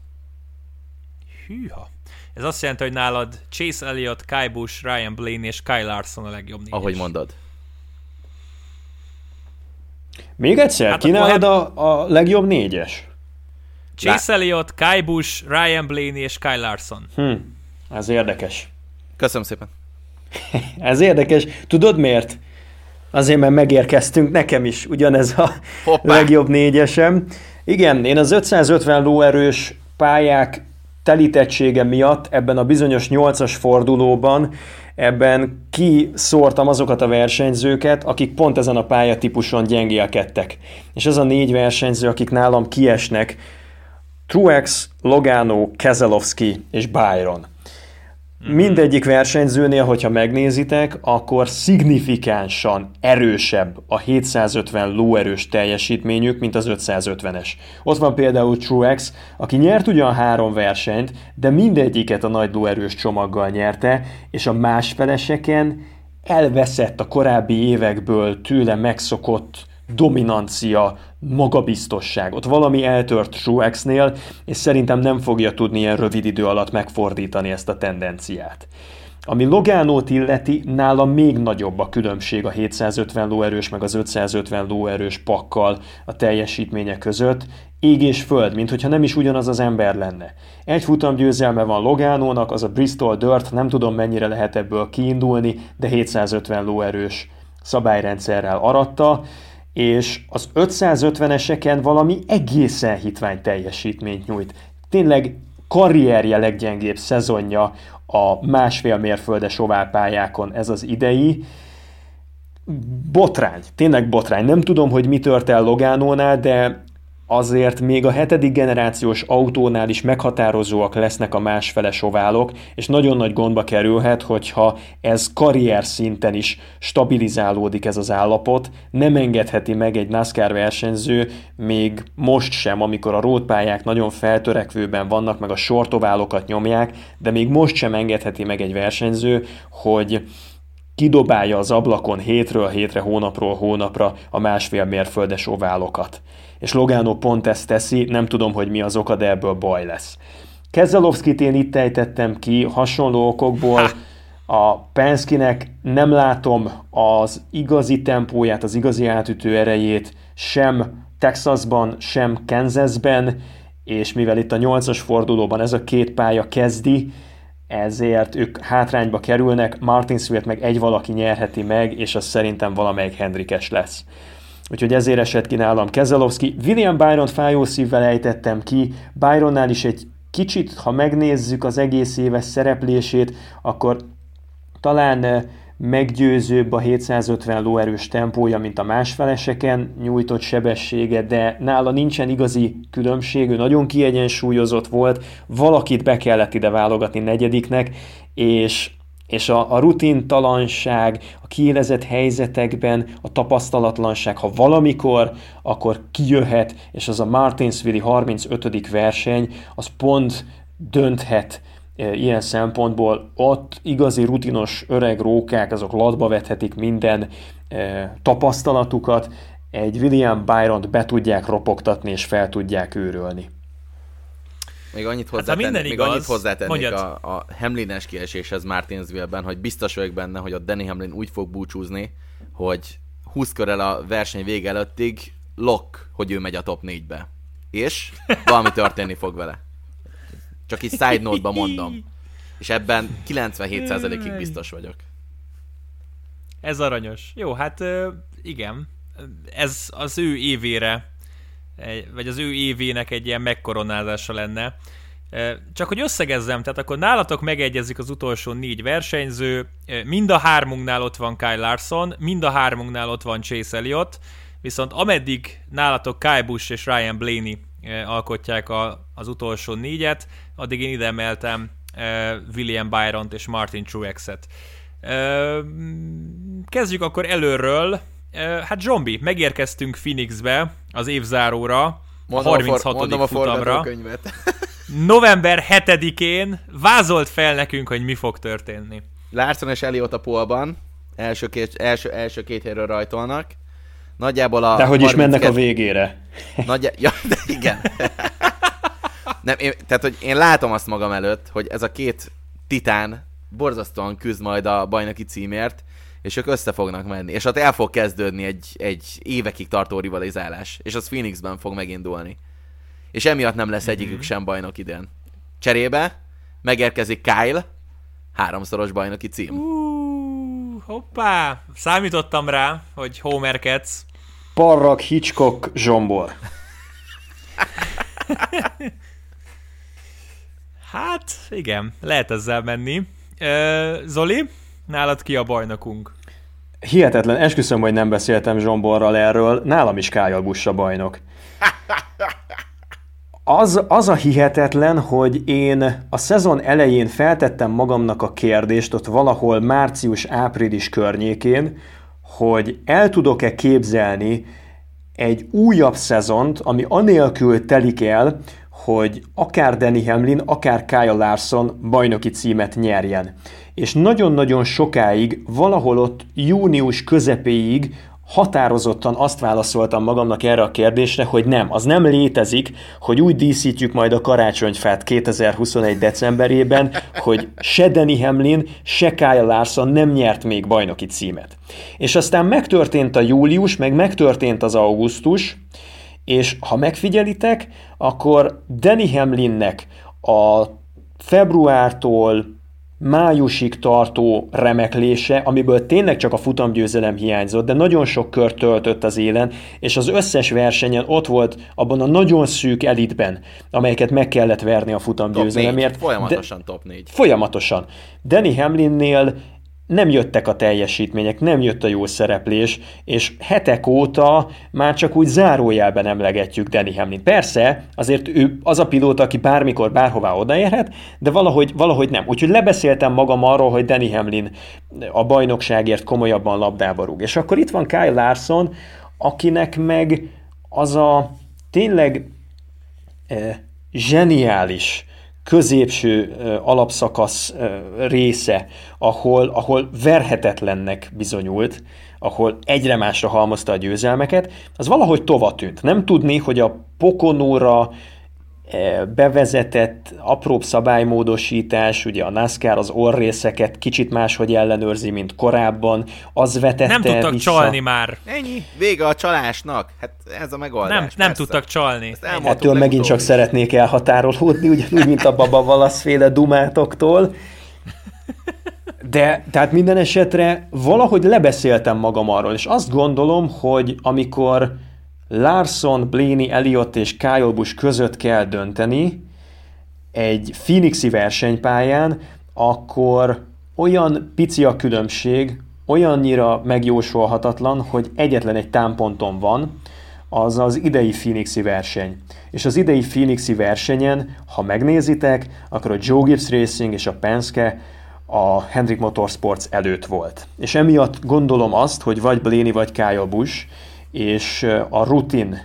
Hűha. Ez azt jelenti, hogy nálad Chase Elliott, Kai Busch, Ryan Blaney és Kyle Larson a legjobb négyes. Ahogy mondod. Még egyszer, Hát nálad a, a legjobb négyes? Chase Elliott, Kai Busch, Ryan Blaney és Kyle Larson. Hm, ez érdekes. Köszönöm szépen. Ez érdekes. Tudod miért? Azért, mert megérkeztünk, nekem is ugyanez a Hoppá. legjobb négyesem. Igen, én az 550 lóerős pályák telítettsége miatt ebben a bizonyos 8-as fordulóban ebben kiszórtam azokat a versenyzőket, akik pont ezen a pályatípuson gyengélkedtek. És ez a négy versenyző, akik nálam kiesnek, Truex, Logano, Keselowski és Byron. Mindegyik versenyzőnél, hogyha megnézitek, akkor szignifikánsan erősebb a 750 lóerős teljesítményük, mint az 550-es. Ott van például Truex, aki nyert ugyan három versenyt, de mindegyiket a nagy lóerős csomaggal nyerte, és a másfeleseken elveszett a korábbi évekből tőle megszokott dominancia, magabiztosság. Ott valami eltört Truexnél, és szerintem nem fogja tudni ilyen rövid idő alatt megfordítani ezt a tendenciát. Ami Logánót illeti, nála még nagyobb a különbség a 750 lóerős meg az 550 lóerős pakkal a teljesítménye között. Ég és föld, mint hogyha nem is ugyanaz az ember lenne. Egy futam győzelme van Logánónak, az a Bristol Dirt, nem tudom mennyire lehet ebből kiindulni, de 750 lóerős szabályrendszerrel aratta, és az 550-eseken valami egészen hitvány teljesítményt nyújt. Tényleg karrierje leggyengébb szezonja a másfél mérföldes oválpályákon ez az idei. Botrány, tényleg botrány. Nem tudom, hogy mi tört el Logánónál, de azért még a hetedik generációs autónál is meghatározóak lesznek a másfeles oválok, és nagyon nagy gondba kerülhet, hogyha ez karrier szinten is stabilizálódik ez az állapot, nem engedheti meg egy NASCAR versenyző, még most sem, amikor a rótpályák nagyon feltörekvőben vannak, meg a sortoválokat nyomják, de még most sem engedheti meg egy versenyző, hogy kidobálja az ablakon hétről hétre, hónapról hónapra a másfél mérföldes oválokat. És Logano pont ezt teszi, nem tudom, hogy mi az oka, de ebből baj lesz. Kezelowskit én itt ejtettem ki, hasonló okokból a Penskinek nem látom az igazi tempóját, az igazi átütő erejét sem Texasban, sem Kansasben, és mivel itt a nyolcas fordulóban ez a két pálya kezdi, ezért ők hátrányba kerülnek, Martinsville-t meg egy valaki nyerheti meg, és az szerintem valamelyik Hendrikes lesz. Úgyhogy ezért esett ki nálam Kezelowski. William Byron fájó szívvel ejtettem ki. Byronnál is egy kicsit, ha megnézzük az egész éves szereplését, akkor talán eh, meggyőzőbb a 750 lóerős tempója, mint a másfeleseken nyújtott sebessége, de nála nincsen igazi különbség, ő nagyon kiegyensúlyozott volt, valakit be kellett ide válogatni negyediknek, és és a, a rutintalanság, a kiélezett helyzetekben, a tapasztalatlanság, ha valamikor, akkor kijöhet, és az a Martinsville 35. verseny, az pont dönthet e, ilyen szempontból. Ott igazi rutinos öreg rókák, azok latba vethetik minden e, tapasztalatukat, egy William Byron-t be tudják ropogtatni, és fel tudják őrölni. Még annyit még igaz, annyit hozzátennék mondjad. a, a Hamlin-es kieséshez Martinsville-ben, hogy biztos vagyok benne, hogy a Danny Hamlin úgy fog búcsúzni, hogy 20 körrel a verseny vége előttig lock, hogy ő megy a top 4-be. És valami történni fog vele. Csak így side note-ba mondom. És ebben 97%-ig biztos vagyok. Ez aranyos. Jó, hát igen. Ez az ő évére, vagy az ő évének egy ilyen megkoronázása lenne. Csak hogy összegezzem, tehát akkor nálatok megegyezik az utolsó négy versenyző, mind a hármunknál ott van Kyle Larson, mind a hármunknál ott van Chase Elliott, viszont ameddig nálatok Kyle Busch és Ryan Blaney alkotják a, az utolsó négyet, addig én ide emeltem William Byron-t és Martin Truex-et. Kezdjük akkor előről. Hát Zsombi, megérkeztünk Phoenixbe az évzáróra, a Mondom 36. for, mondom a futamra. forgatókönyvet. November 7-én vázolt fel nekünk, hogy mi fog történni. Larson és Elliot a polban, első két, első, első két helyről rajtolnak. Nagyjából a De hogy is mennek a 32 végére. Nagy, ja, de igen. Nem, én, tehát, hogy én látom azt magam előtt, hogy ez a két titán borzasztóan küzd majd a bajnoki címért, és ők össze fognak menni. És ott el fog kezdődni egy, egy évekig tartó rivalizálás. És az Phoenixben fog megindulni. És emiatt nem lesz egyikük sem bajnok idén. Cserébe megérkezik Kyle, háromszoros bajnoki cím. Uh, hoppá! Számítottam rá, hogy homerkedsz. Parrak, Hitchcock, Zsombor. Hát, igen, lehet ezzel menni. Zoli, nálad ki a bajnokunk? Hihetetlen, esküszöm, hogy nem beszéltem Zsomborral erről, nálam is Kájal Bussa bajnok. Az, az a hihetetlen, hogy én a szezon elején feltettem magamnak a kérdést, ott valahol március-április környékén, hogy el tudok-e képzelni egy újabb szezont, ami anélkül telik el, hogy akár Danny Hamlin, akár Kyle Larson bajnoki címet nyerjen. És nagyon-nagyon sokáig, valahol ott június közepéig határozottan azt válaszoltam magamnak erre a kérdésre, hogy nem, az nem létezik, hogy úgy díszítjük majd a karácsonyfát 2021. decemberében, hogy se Danny Hamlin, se Kyle Larson nem nyert még bajnoki címet. És aztán megtörtént a július, meg megtörtént az augusztus, és ha megfigyelitek, akkor Danny Hamlinnek a februártól májusig tartó remeklése, amiből tényleg csak a futamgyőzelem hiányzott, de nagyon sok kört töltött az élen, és az összes versenyen ott volt abban a nagyon szűk elitben, amelyeket meg kellett verni a futamgyőzelemért. Folyamatosan de, top 4. Folyamatosan. Danny Hamlinnél nem jöttek a teljesítmények, nem jött a jó szereplés, és hetek óta már csak úgy zárójelben emlegetjük Danny Hamlin. Persze, azért ő az a pilóta, aki bármikor, bárhová odaérhet, de valahogy, valahogy nem. Úgyhogy lebeszéltem magam arról, hogy Danny Hamlin a bajnokságért komolyabban labdába rúg. És akkor itt van Kyle Larson, akinek meg az a tényleg eh, zseniális középső alapszakasz része, ahol, ahol verhetetlennek bizonyult, ahol egyre másra halmozta a győzelmeket, az valahogy tova tűnt. Nem tudni, hogy a Pokonóra bevezetett apróbb szabálymódosítás, ugye a NASCAR az orrészeket kicsit máshogy ellenőrzi, mint korábban, az vetette Nem tudtak vissza. csalni már. Ennyi. Vége a csalásnak. Hát ez a megoldás. Nem, nem tudtak csalni. Ettől megint csak szeretnék elhatárolódni, ugyanúgy, mint a Baba Valaszféle dumátoktól. De, tehát minden esetre valahogy lebeszéltem magam arról, és azt gondolom, hogy amikor Larson, Blaney, Elliott és Kyle Busch között kell dönteni egy Phoenixi versenypályán, akkor olyan pici a különbség, olyannyira megjósolhatatlan, hogy egyetlen egy támponton van, az az idei Phoenixi verseny. És az idei Phoenixi versenyen, ha megnézitek, akkor a Joe Gibbs Racing és a Penske a Hendrick Motorsports előtt volt. És emiatt gondolom azt, hogy vagy Blaney vagy Kyle Busch és a rutin,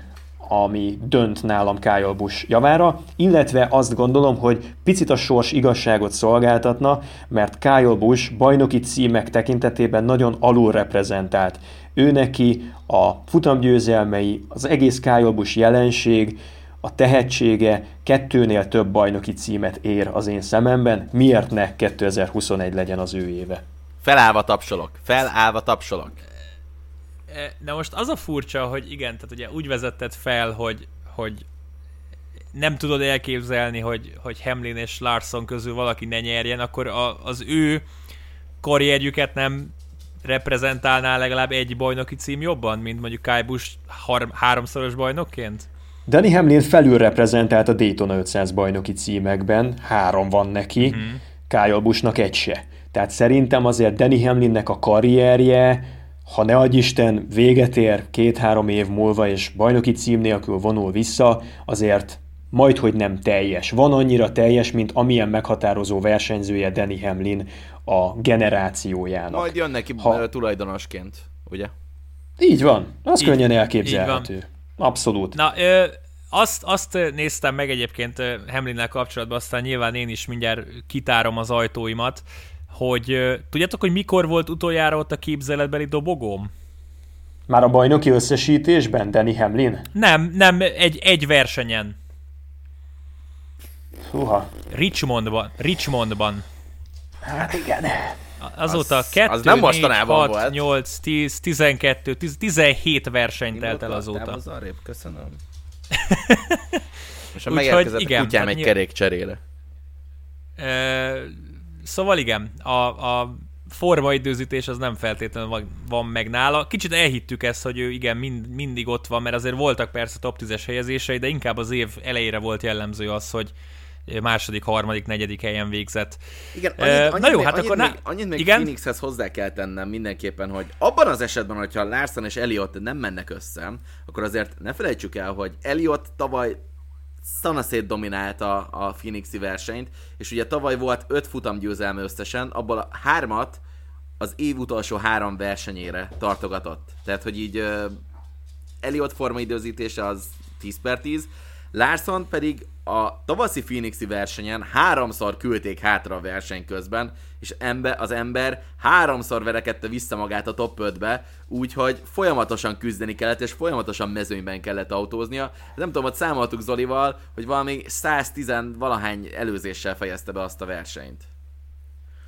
ami dönt nálam Kyle Busch javára, illetve azt gondolom, hogy picit a sors igazságot szolgáltatna, mert Kyle Busch bajnoki címek tekintetében nagyon alul reprezentált. Ő neki a futamgyőzelmei, az egész Kyle Busch jelenség, a tehetsége kettőnél több bajnoki címet ér az én szememben, miért ne 2021 legyen az ő éve? Felállva tapsolok, felállva tapsolok. De most az a furcsa, hogy igen, tehát ugye úgy vezetted fel, hogy, hogy nem tudod elképzelni, hogy, hogy Hamlin és Larson közül valaki ne nyerjen, akkor a, az ő karrierjüket nem reprezentálná legalább egy bajnoki cím jobban, mint mondjuk Kai Busch háromszoros bajnokként? Danny Hamlin felül reprezentált a Daytona 500 bajnoki címekben, három van neki, uh-huh. Kyle Buschnak egy se. Tehát szerintem azért Danny Hamlinnek a karrierje ha ne adj Isten, véget ér két-három év múlva, és bajnoki cím nélkül vonul vissza, azért majd, hogy nem teljes. Van annyira teljes, mint amilyen meghatározó versenyzője Danny Hamlin a generációjának. Majd jön neki ha... tulajdonosként, ugye? Így van. Az így, könnyen elképzelhető. Abszolút. Na, ö, azt, azt néztem meg egyébként Hamlinnel kapcsolatban, aztán nyilván én is mindjárt kitárom az ajtóimat, hogy tudjátok, hogy mikor volt utoljára ott a képzeletbeli dobogóm? Már a bajnoki összesítésben, Danny Hamlin? Nem, nem, egy, egy versenyen. Húha. Richmondban. Richmondban. Hát igen. Azóta az, 2, az nem 4, 6, volt. 8, 10, 12, 10, 17 verseny telt el azóta. Az arrébb, köszönöm. Most a megérkezett igen, a kutyám egy kerék cserére. Szóval igen, a, a formaidőzítés az nem feltétlenül van, van meg nála. Kicsit elhittük ezt, hogy ő igen, mind, mindig ott van, mert azért voltak persze top 10-es helyezései, de inkább az év elejére volt jellemző az, hogy második, harmadik, negyedik helyen végzett. Igen, annyit, annyit Na jó, még, hát annyit akkor... Még. Annyit még igen? Phoenixhez hozzá kell tennem mindenképpen, hogy abban az esetben, hogyha Larson és Elliot nem mennek össze, akkor azért ne felejtsük el, hogy Elliot tavaly szanaszét dominálta a Phoenixi versenyt, és ugye tavaly volt öt futam győzelme összesen, abból a hármat az év utolsó három versenyére tartogatott. Tehát, hogy így uh, Elliot formaidőzítése az 10 per 10, Larson pedig a tavaszi Phoenixi versenyen háromszor küldték hátra a verseny közben, és ember, az ember háromszor verekedte vissza magát a top 5-be, úgyhogy folyamatosan küzdeni kellett, és folyamatosan mezőnyben kellett autóznia. Nem tudom, hogy számoltuk Zolival, hogy valami 110 valahány előzéssel fejezte be azt a versenyt.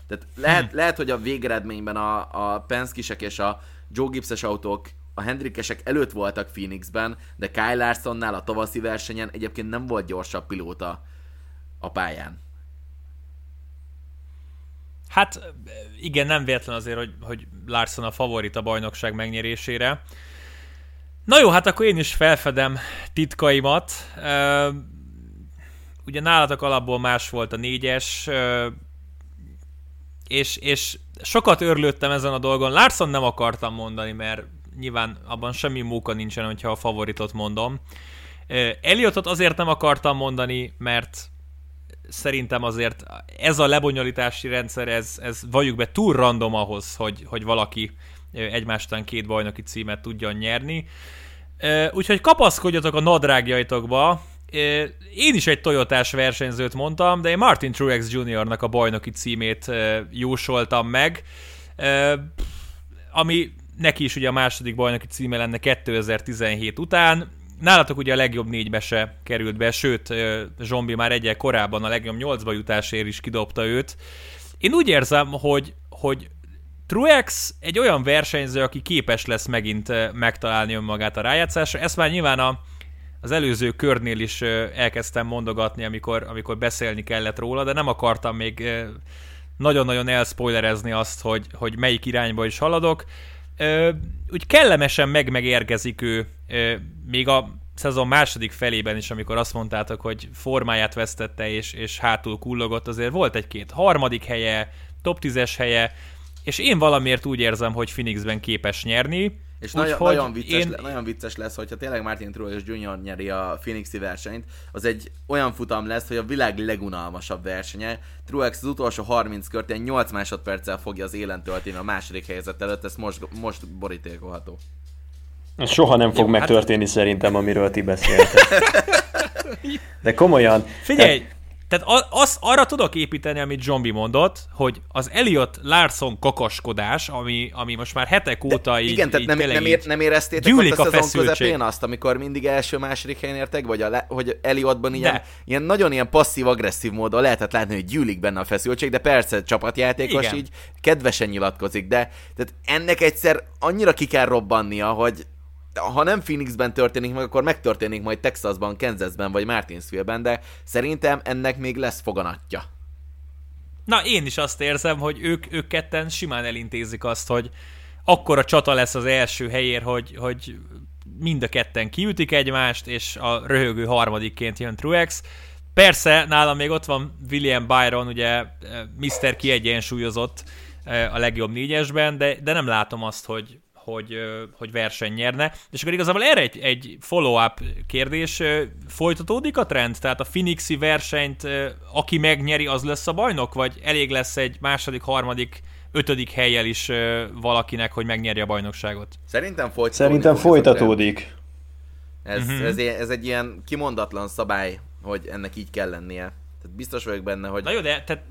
Tehát lehet, hm. lehet hogy a végeredményben a, a Penskisek és a Joe Gibbs-es autók a Hendrikesek előtt voltak Phoenixben, de Kyle Larsonnál a tavaszi versenyen egyébként nem volt gyorsabb pilóta a pályán. Hát igen, nem véletlen azért, hogy, hogy Larson a favorit a bajnokság megnyerésére. Na jó, hát akkor én is felfedem titkaimat. Ugye nálatok alapból más volt a négyes, és, és sokat örlődtem ezen a dolgon. Larson nem akartam mondani, mert nyilván abban semmi móka nincsen, hogyha a favoritot mondom. Eliotot azért nem akartam mondani, mert szerintem azért ez a lebonyolítási rendszer, ez, ez valljuk be túl random ahhoz, hogy, hogy valaki egymástán két bajnoki címet tudjon nyerni. Úgyhogy kapaszkodjatok a nadrágjaitokba. Én is egy Toyotás versenyzőt mondtam, de én Martin Truex Jr.-nak a bajnoki címét jósoltam meg, ami neki is ugye a második bajnoki címe lenne 2017 után. Nálatok ugye a legjobb négybe se került be, sőt, Zsombi már egyel korábban a legjobb nyolcba jutásért is kidobta őt. Én úgy érzem, hogy, hogy Truex egy olyan versenyző, aki képes lesz megint megtalálni önmagát a rájátszásra. Ezt már nyilván a, az előző körnél is elkezdtem mondogatni, amikor, amikor beszélni kellett róla, de nem akartam még nagyon-nagyon elspoilerezni azt, hogy, hogy melyik irányba is haladok ö, úgy kellemesen meg-megérgezik ő, ö, még a szezon második felében is, amikor azt mondtátok, hogy formáját vesztette és, és hátul kullogott, azért volt egy-két harmadik helye, top 10-es helye, és én valamiért úgy érzem, hogy Phoenixben képes nyerni, és Úgy, nagyon, nagyon, vicces, én... nagyon vicces lesz, hogyha tényleg Martin Truex Jr. nyeri a Phoenixi versenyt, az egy olyan futam lesz, hogy a világ legunalmasabb versenye. Truex az utolsó 30 kört ilyen 8 másodperccel fogja az élen tölteni a második helyzet előtt, ez most, most borítékolható. Ez soha nem fog Jó, hát- megtörténni hát... szerintem, amiről ti beszéltek. De komolyan. Figyelj, tehát tehát az, arra tudok építeni, amit Zombi mondott, hogy az Elliot Larson kakaskodás, ami, ami most már hetek óta De így, Igen, tehát így nem, nem, ér, nem éreztétek ott a, a szezon közepén azt, amikor mindig első-második helyen értek, vagy a, hogy Elliotban ilyen, ilyen nagyon ilyen passzív-agresszív módon lehetett látni, hogy gyűlik benne a feszültség, de persze csapatjátékos Igen. így kedvesen nyilatkozik, de tehát ennek egyszer annyira ki kell robbannia, hogy ha nem Phoenixben történik meg, akkor megtörténik majd Texasban, Kansasben vagy Martinsville-ben, de szerintem ennek még lesz foganatja. Na, én is azt érzem, hogy ők, ők ketten simán elintézik azt, hogy akkor a csata lesz az első helyér, hogy, hogy mind a ketten kiütik egymást, és a röhögő harmadikként jön Truex. Persze, nálam még ott van William Byron, ugye eh, Mr. kiegyensúlyozott eh, a legjobb négyesben, de, de nem látom azt, hogy, hogy, hogy verseny nyerne. És akkor igazából erre egy, egy follow-up kérdés, folytatódik a trend? Tehát a Phoenixi versenyt, aki megnyeri, az lesz a bajnok? Vagy elég lesz egy második, harmadik, ötödik helyjel is valakinek, hogy megnyerje a bajnokságot? Szerintem folytatódik. Szerintem folytatódik. Ez, uh-huh. ez, ez egy ilyen kimondatlan szabály, hogy ennek így kell lennie. Tehát biztos vagyok benne, hogy... Na jó, de tehát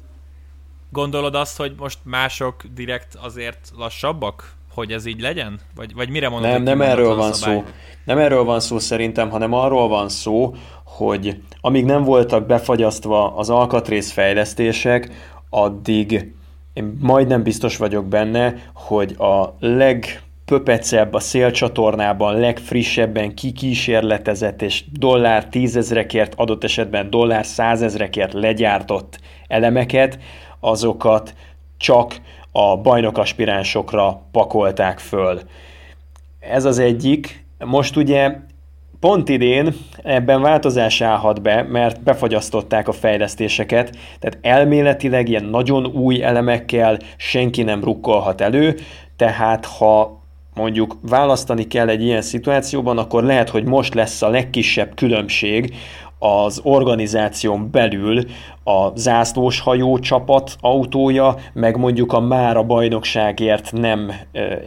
gondolod azt, hogy most mások direkt azért lassabbak? Hogy ez így legyen? Vagy, vagy mire mondod? Nem, nem erről van szó. Nem erről van szó szerintem, hanem arról van szó, hogy amíg nem voltak befagyasztva az alkatrész fejlesztések, addig én majdnem biztos vagyok benne, hogy a legpöpecebb a szélcsatornában, legfrissebben kikísérletezett és dollár tízezrekért, adott esetben dollár százezrekért legyártott elemeket, azokat csak a bajnokaspiránsokra pakolták föl. Ez az egyik. Most ugye Pont idén ebben változás állhat be, mert befagyasztották a fejlesztéseket, tehát elméletileg ilyen nagyon új elemekkel senki nem rukkolhat elő, tehát ha mondjuk választani kell egy ilyen szituációban, akkor lehet, hogy most lesz a legkisebb különbség az organizáción belül a zászlós hajó csapat autója, meg mondjuk a már a bajnokságért nem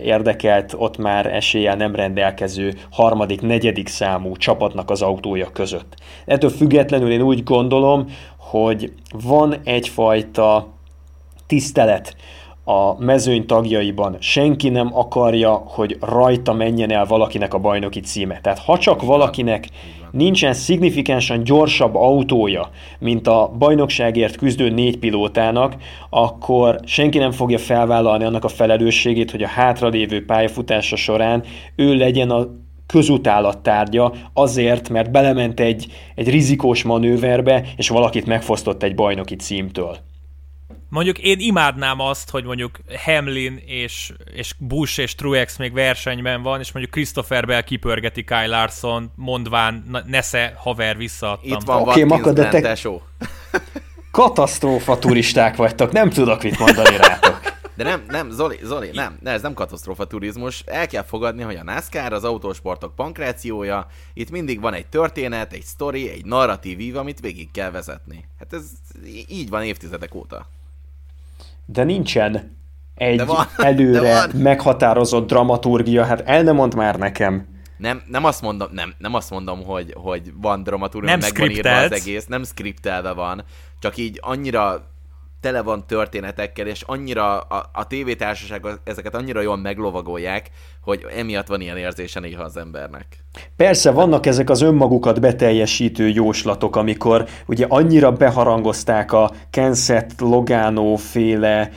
érdekelt, ott már eséllyel nem rendelkező harmadik, negyedik számú csapatnak az autója között. Ettől függetlenül én úgy gondolom, hogy van egyfajta tisztelet a mezőny tagjaiban senki nem akarja, hogy rajta menjen el valakinek a bajnoki címe. Tehát ha csak valakinek nincsen szignifikánsan gyorsabb autója, mint a bajnokságért küzdő négy pilótának, akkor senki nem fogja felvállalni annak a felelősségét, hogy a hátralévő pályafutása során ő legyen a közutálat tárgya azért, mert belement egy, egy rizikós manőverbe, és valakit megfosztott egy bajnoki címtől. Mondjuk én imádnám azt, hogy mondjuk Hamlin és, és Bush és Truex még versenyben van, és mondjuk Christopher Bell kipörgeti Kyle Larson, mondván, nesze haver visszaadtam. Itt van okay, Watkins de te... katasztrófa turisták vagytok, nem tudok mit mondani rátok. De nem, nem, Zoli, Zoli, nem, ne, ez nem katasztrófa turizmus. El kell fogadni, hogy a NASCAR az autósportok pankrációja, itt mindig van egy történet, egy sztori, egy narratív ív, amit végig kell vezetni. Hát ez így van évtizedek óta de nincsen egy van, előre van. meghatározott dramaturgia, hát el nem mond már nekem. Nem, nem azt mondom, nem, nem azt mondom, hogy, hogy van dramaturgia, meg van írva az egész, nem skriptelve van, csak így annyira tele van történetekkel, és annyira a, a tévétársaság ezeket annyira jól meglovagolják, hogy emiatt van ilyen érzése néha az embernek. Persze, vannak ezek az önmagukat beteljesítő jóslatok, amikor ugye annyira beharangozták a Kenset Logano féle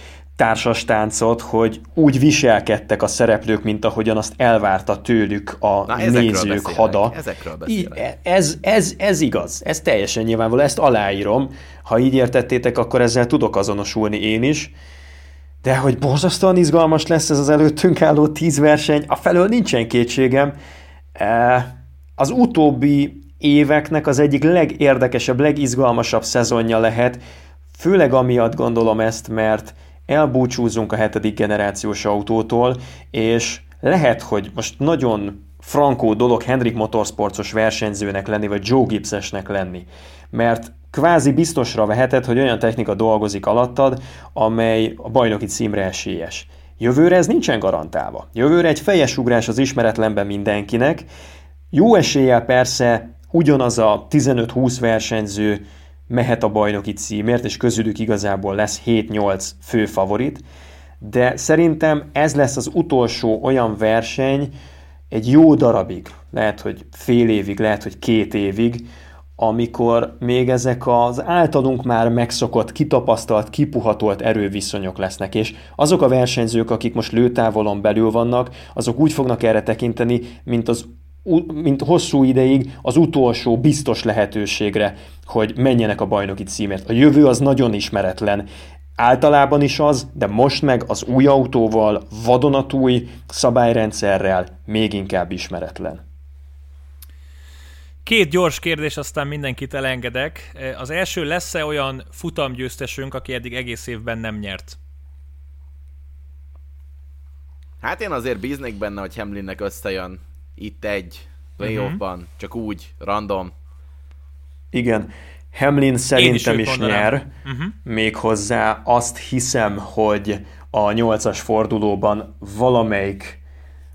társastáncot, hogy úgy viselkedtek a szereplők, mint ahogyan azt elvárta tőlük a Na, nézők hada. Ezekről beszélek. Ez, ez, ez igaz, ez teljesen nyilvánvaló, ezt aláírom. Ha így értettétek, akkor ezzel tudok azonosulni én is. De hogy borzasztóan izgalmas lesz ez az előttünk álló tíz verseny, a felől nincsen kétségem. E, az utóbbi éveknek az egyik legérdekesebb, legizgalmasabb szezonja lehet, főleg amiatt gondolom ezt, mert elbúcsúzunk a hetedik generációs autótól, és lehet, hogy most nagyon frankó dolog Hendrik Motorsportos versenyzőnek lenni, vagy Joe Gibbsesnek lenni. Mert kvázi biztosra veheted, hogy olyan technika dolgozik alattad, amely a bajnoki címre esélyes. Jövőre ez nincsen garantálva. Jövőre egy fejes ugrás az ismeretlenben mindenkinek. Jó eséllyel persze ugyanaz a 15-20 versenyző mehet a bajnoki címért, és közülük igazából lesz 7-8 fő favorit, de szerintem ez lesz az utolsó olyan verseny egy jó darabig, lehet, hogy fél évig, lehet, hogy két évig, amikor még ezek az általunk már megszokott, kitapasztalt, kipuhatolt erőviszonyok lesznek, és azok a versenyzők, akik most lőtávolon belül vannak, azok úgy fognak erre tekinteni, mint az mint hosszú ideig az utolsó biztos lehetőségre, hogy menjenek a bajnoki címért. A jövő az nagyon ismeretlen. Általában is az, de most meg az új autóval, vadonatúj szabályrendszerrel még inkább ismeretlen. Két gyors kérdés, aztán mindenkit elengedek. Az első, lesz-e olyan futamgyőztesünk, aki eddig egész évben nem nyert? Hát én azért bíznék benne, hogy Hamlinnek összejön itt egy playoffban, uh-huh. csak úgy, random. Igen. Hamlin szerintem is, is nyer, uh-huh. méghozzá azt hiszem, hogy a nyolcas fordulóban valamelyik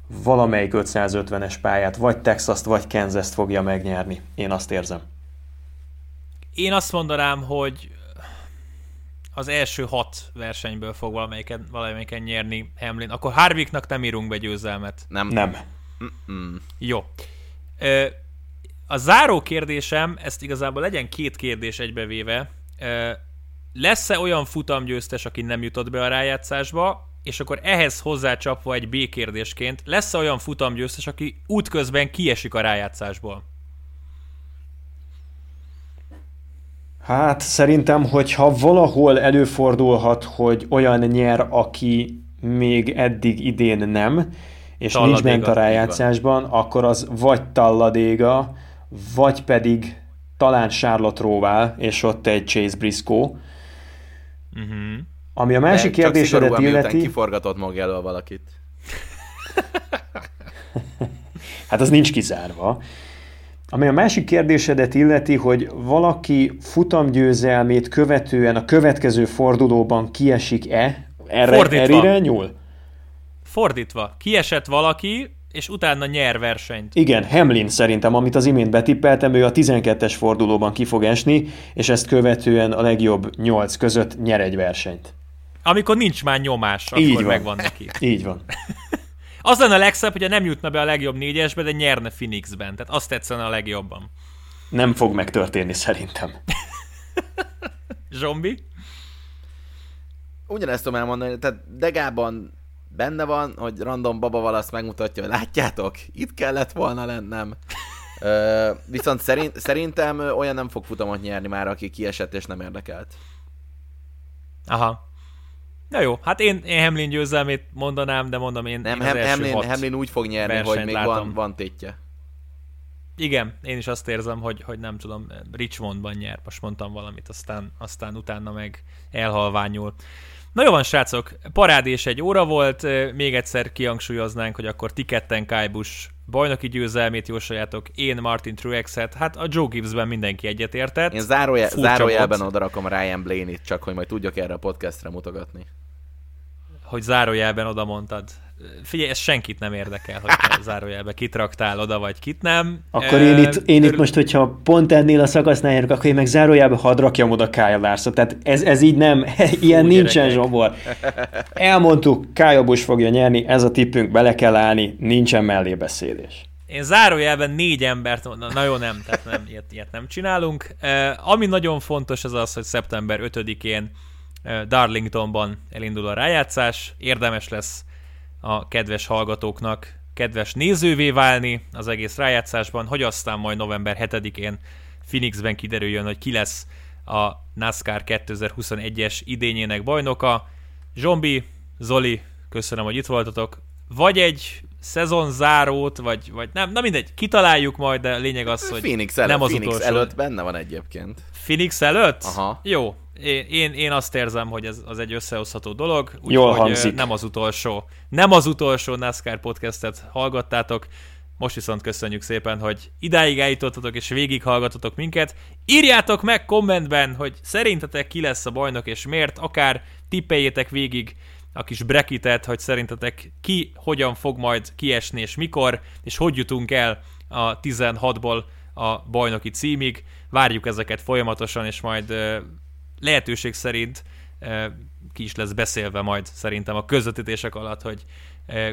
valamelyik 550-es pályát, vagy Texas-t, vagy Kansas-t fogja megnyerni. Én azt érzem. Én azt mondanám, hogy az első hat versenyből fog valamelyiken, valamelyiken nyerni Hamlin, akkor Harvicknak nem írunk be győzelmet. Nem. Nem. Mm. Jó. Ö, a záró kérdésem, ezt igazából legyen két kérdés egybevéve, ö, lesz-e olyan futamgyőztes, aki nem jutott be a rájátszásba, és akkor ehhez hozzácsapva egy B kérdésként, lesz-e olyan futamgyőztes, aki útközben kiesik a rájátszásból? Hát szerintem, hogyha valahol előfordulhat, hogy olyan nyer, aki még eddig idén nem, és nincs Talladéga, bent a rájátszásban, akkor az vagy Talladéga, vagy pedig talán Charlotte Roval, és ott egy Chase Briscoe. Uh-huh. Ami a De másik csak kérdésedet illeti... kiforgatott maga valakit. Hát az nincs kizárva. Ami a másik kérdésedet illeti, hogy valaki futamgyőzelmét követően a következő fordulóban kiesik-e, erre, Fordítva. erre irányul? Fordítva, kiesett valaki, és utána nyer versenyt. Igen, Hamlin szerintem, amit az imént betippeltem, ő a 12-es fordulóban ki fog esni, és ezt követően a legjobb 8 között nyer egy versenyt. Amikor nincs már nyomás, akkor Így van. megvan neki. Így van. Az lenne a legszebb, hogyha nem jutna be a legjobb négyesbe, de nyerne Phoenixben. Tehát azt tetszene a legjobban. Nem fog megtörténni szerintem. Zsombi? Ugyanezt tudom elmondani, tehát Degában benne van, hogy random baba valasz megmutatja, hogy látjátok, itt kellett volna lennem. Ö, viszont szerint, szerintem olyan nem fog futamot nyerni már, aki kiesett és nem érdekelt. Aha. Na jó, hát én, én Hamlin győzelmét mondanám, de mondom én, Nem, én Hamlin, hat Hamlin úgy fog nyerni, hogy még látom. van, van tétje. Igen, én is azt érzem, hogy, hogy nem tudom, Richmondban nyer, most mondtam valamit, aztán, aztán utána meg elhalványul. Na jó van, srácok, parádés egy óra volt, még egyszer kihangsúlyoznánk, hogy akkor ti ketten Kajbus bajnoki győzelmét jósoljátok, én Martin Truexet, hát a Joe Gibbsben mindenki egyetértett. Én zárójel, zárójelben odarakom Ryan Blaney-t, csak hogy majd tudjak erre a podcastre mutogatni. hogy zárójelben oda mondtad. Figyelj, ez senkit nem érdekel, hogy zárójelbe kit raktál oda, vagy kit nem. Akkor én itt, én itt most, hogyha pont ennél a szakasznál járok, akkor én meg zárójába hadd rakjam oda Kyle Larson. Tehát ez, ez így nem, ilyen Fú, nincsen gyerekek. zsomor. Elmondtuk, Kyle Busch fogja nyerni, ez a tippünk, bele kell állni, nincsen mellébeszélés. Én zárójelben négy embert mondom, na jó, nem, tehát nem, ilyet, ilyet nem csinálunk. Uh, ami nagyon fontos az az, hogy szeptember 5-én uh, Darlingtonban elindul a rájátszás. Érdemes lesz a kedves hallgatóknak kedves nézővé válni az egész rájátszásban, hogy aztán majd november 7-én Phoenixben kiderüljön, hogy ki lesz a NASCAR 2021-es idényének bajnoka. Zsombi, Zoli, köszönöm, hogy itt voltatok. Vagy egy szezonzárót, vagy, vagy nem, na mindegy, kitaláljuk majd, de lényeg az, hogy Phoenix, előtt, nem az Phoenix utolsó. előtt benne van egyébként. Phoenix előtt? Aha. Jó. Én, én, én azt érzem, hogy ez az egy összehozható dolog. Úgyhogy nem az utolsó. Nem az utolsó NASCAR podcastet hallgattátok. Most viszont köszönjük szépen, hogy idáig eljutottatok és végighallgatotok minket. Írjátok meg kommentben, hogy szerintetek ki lesz a bajnok és miért, akár tippeljétek végig a kis bracketet, hogy szerintetek ki hogyan fog majd kiesni és mikor, és hogy jutunk el a 16-ból a bajnoki címig. Várjuk ezeket folyamatosan, és majd lehetőség szerint ki is lesz beszélve majd szerintem a közvetítések alatt, hogy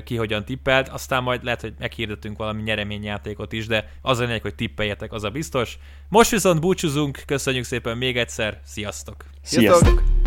ki hogyan tippelt, aztán majd lehet, hogy meghirdetünk valami nyereményjátékot is, de az a hogy tippeljetek, az a biztos. Most viszont búcsúzunk, köszönjük szépen még egyszer, sziasztok! Sziasztok! Sziasztok!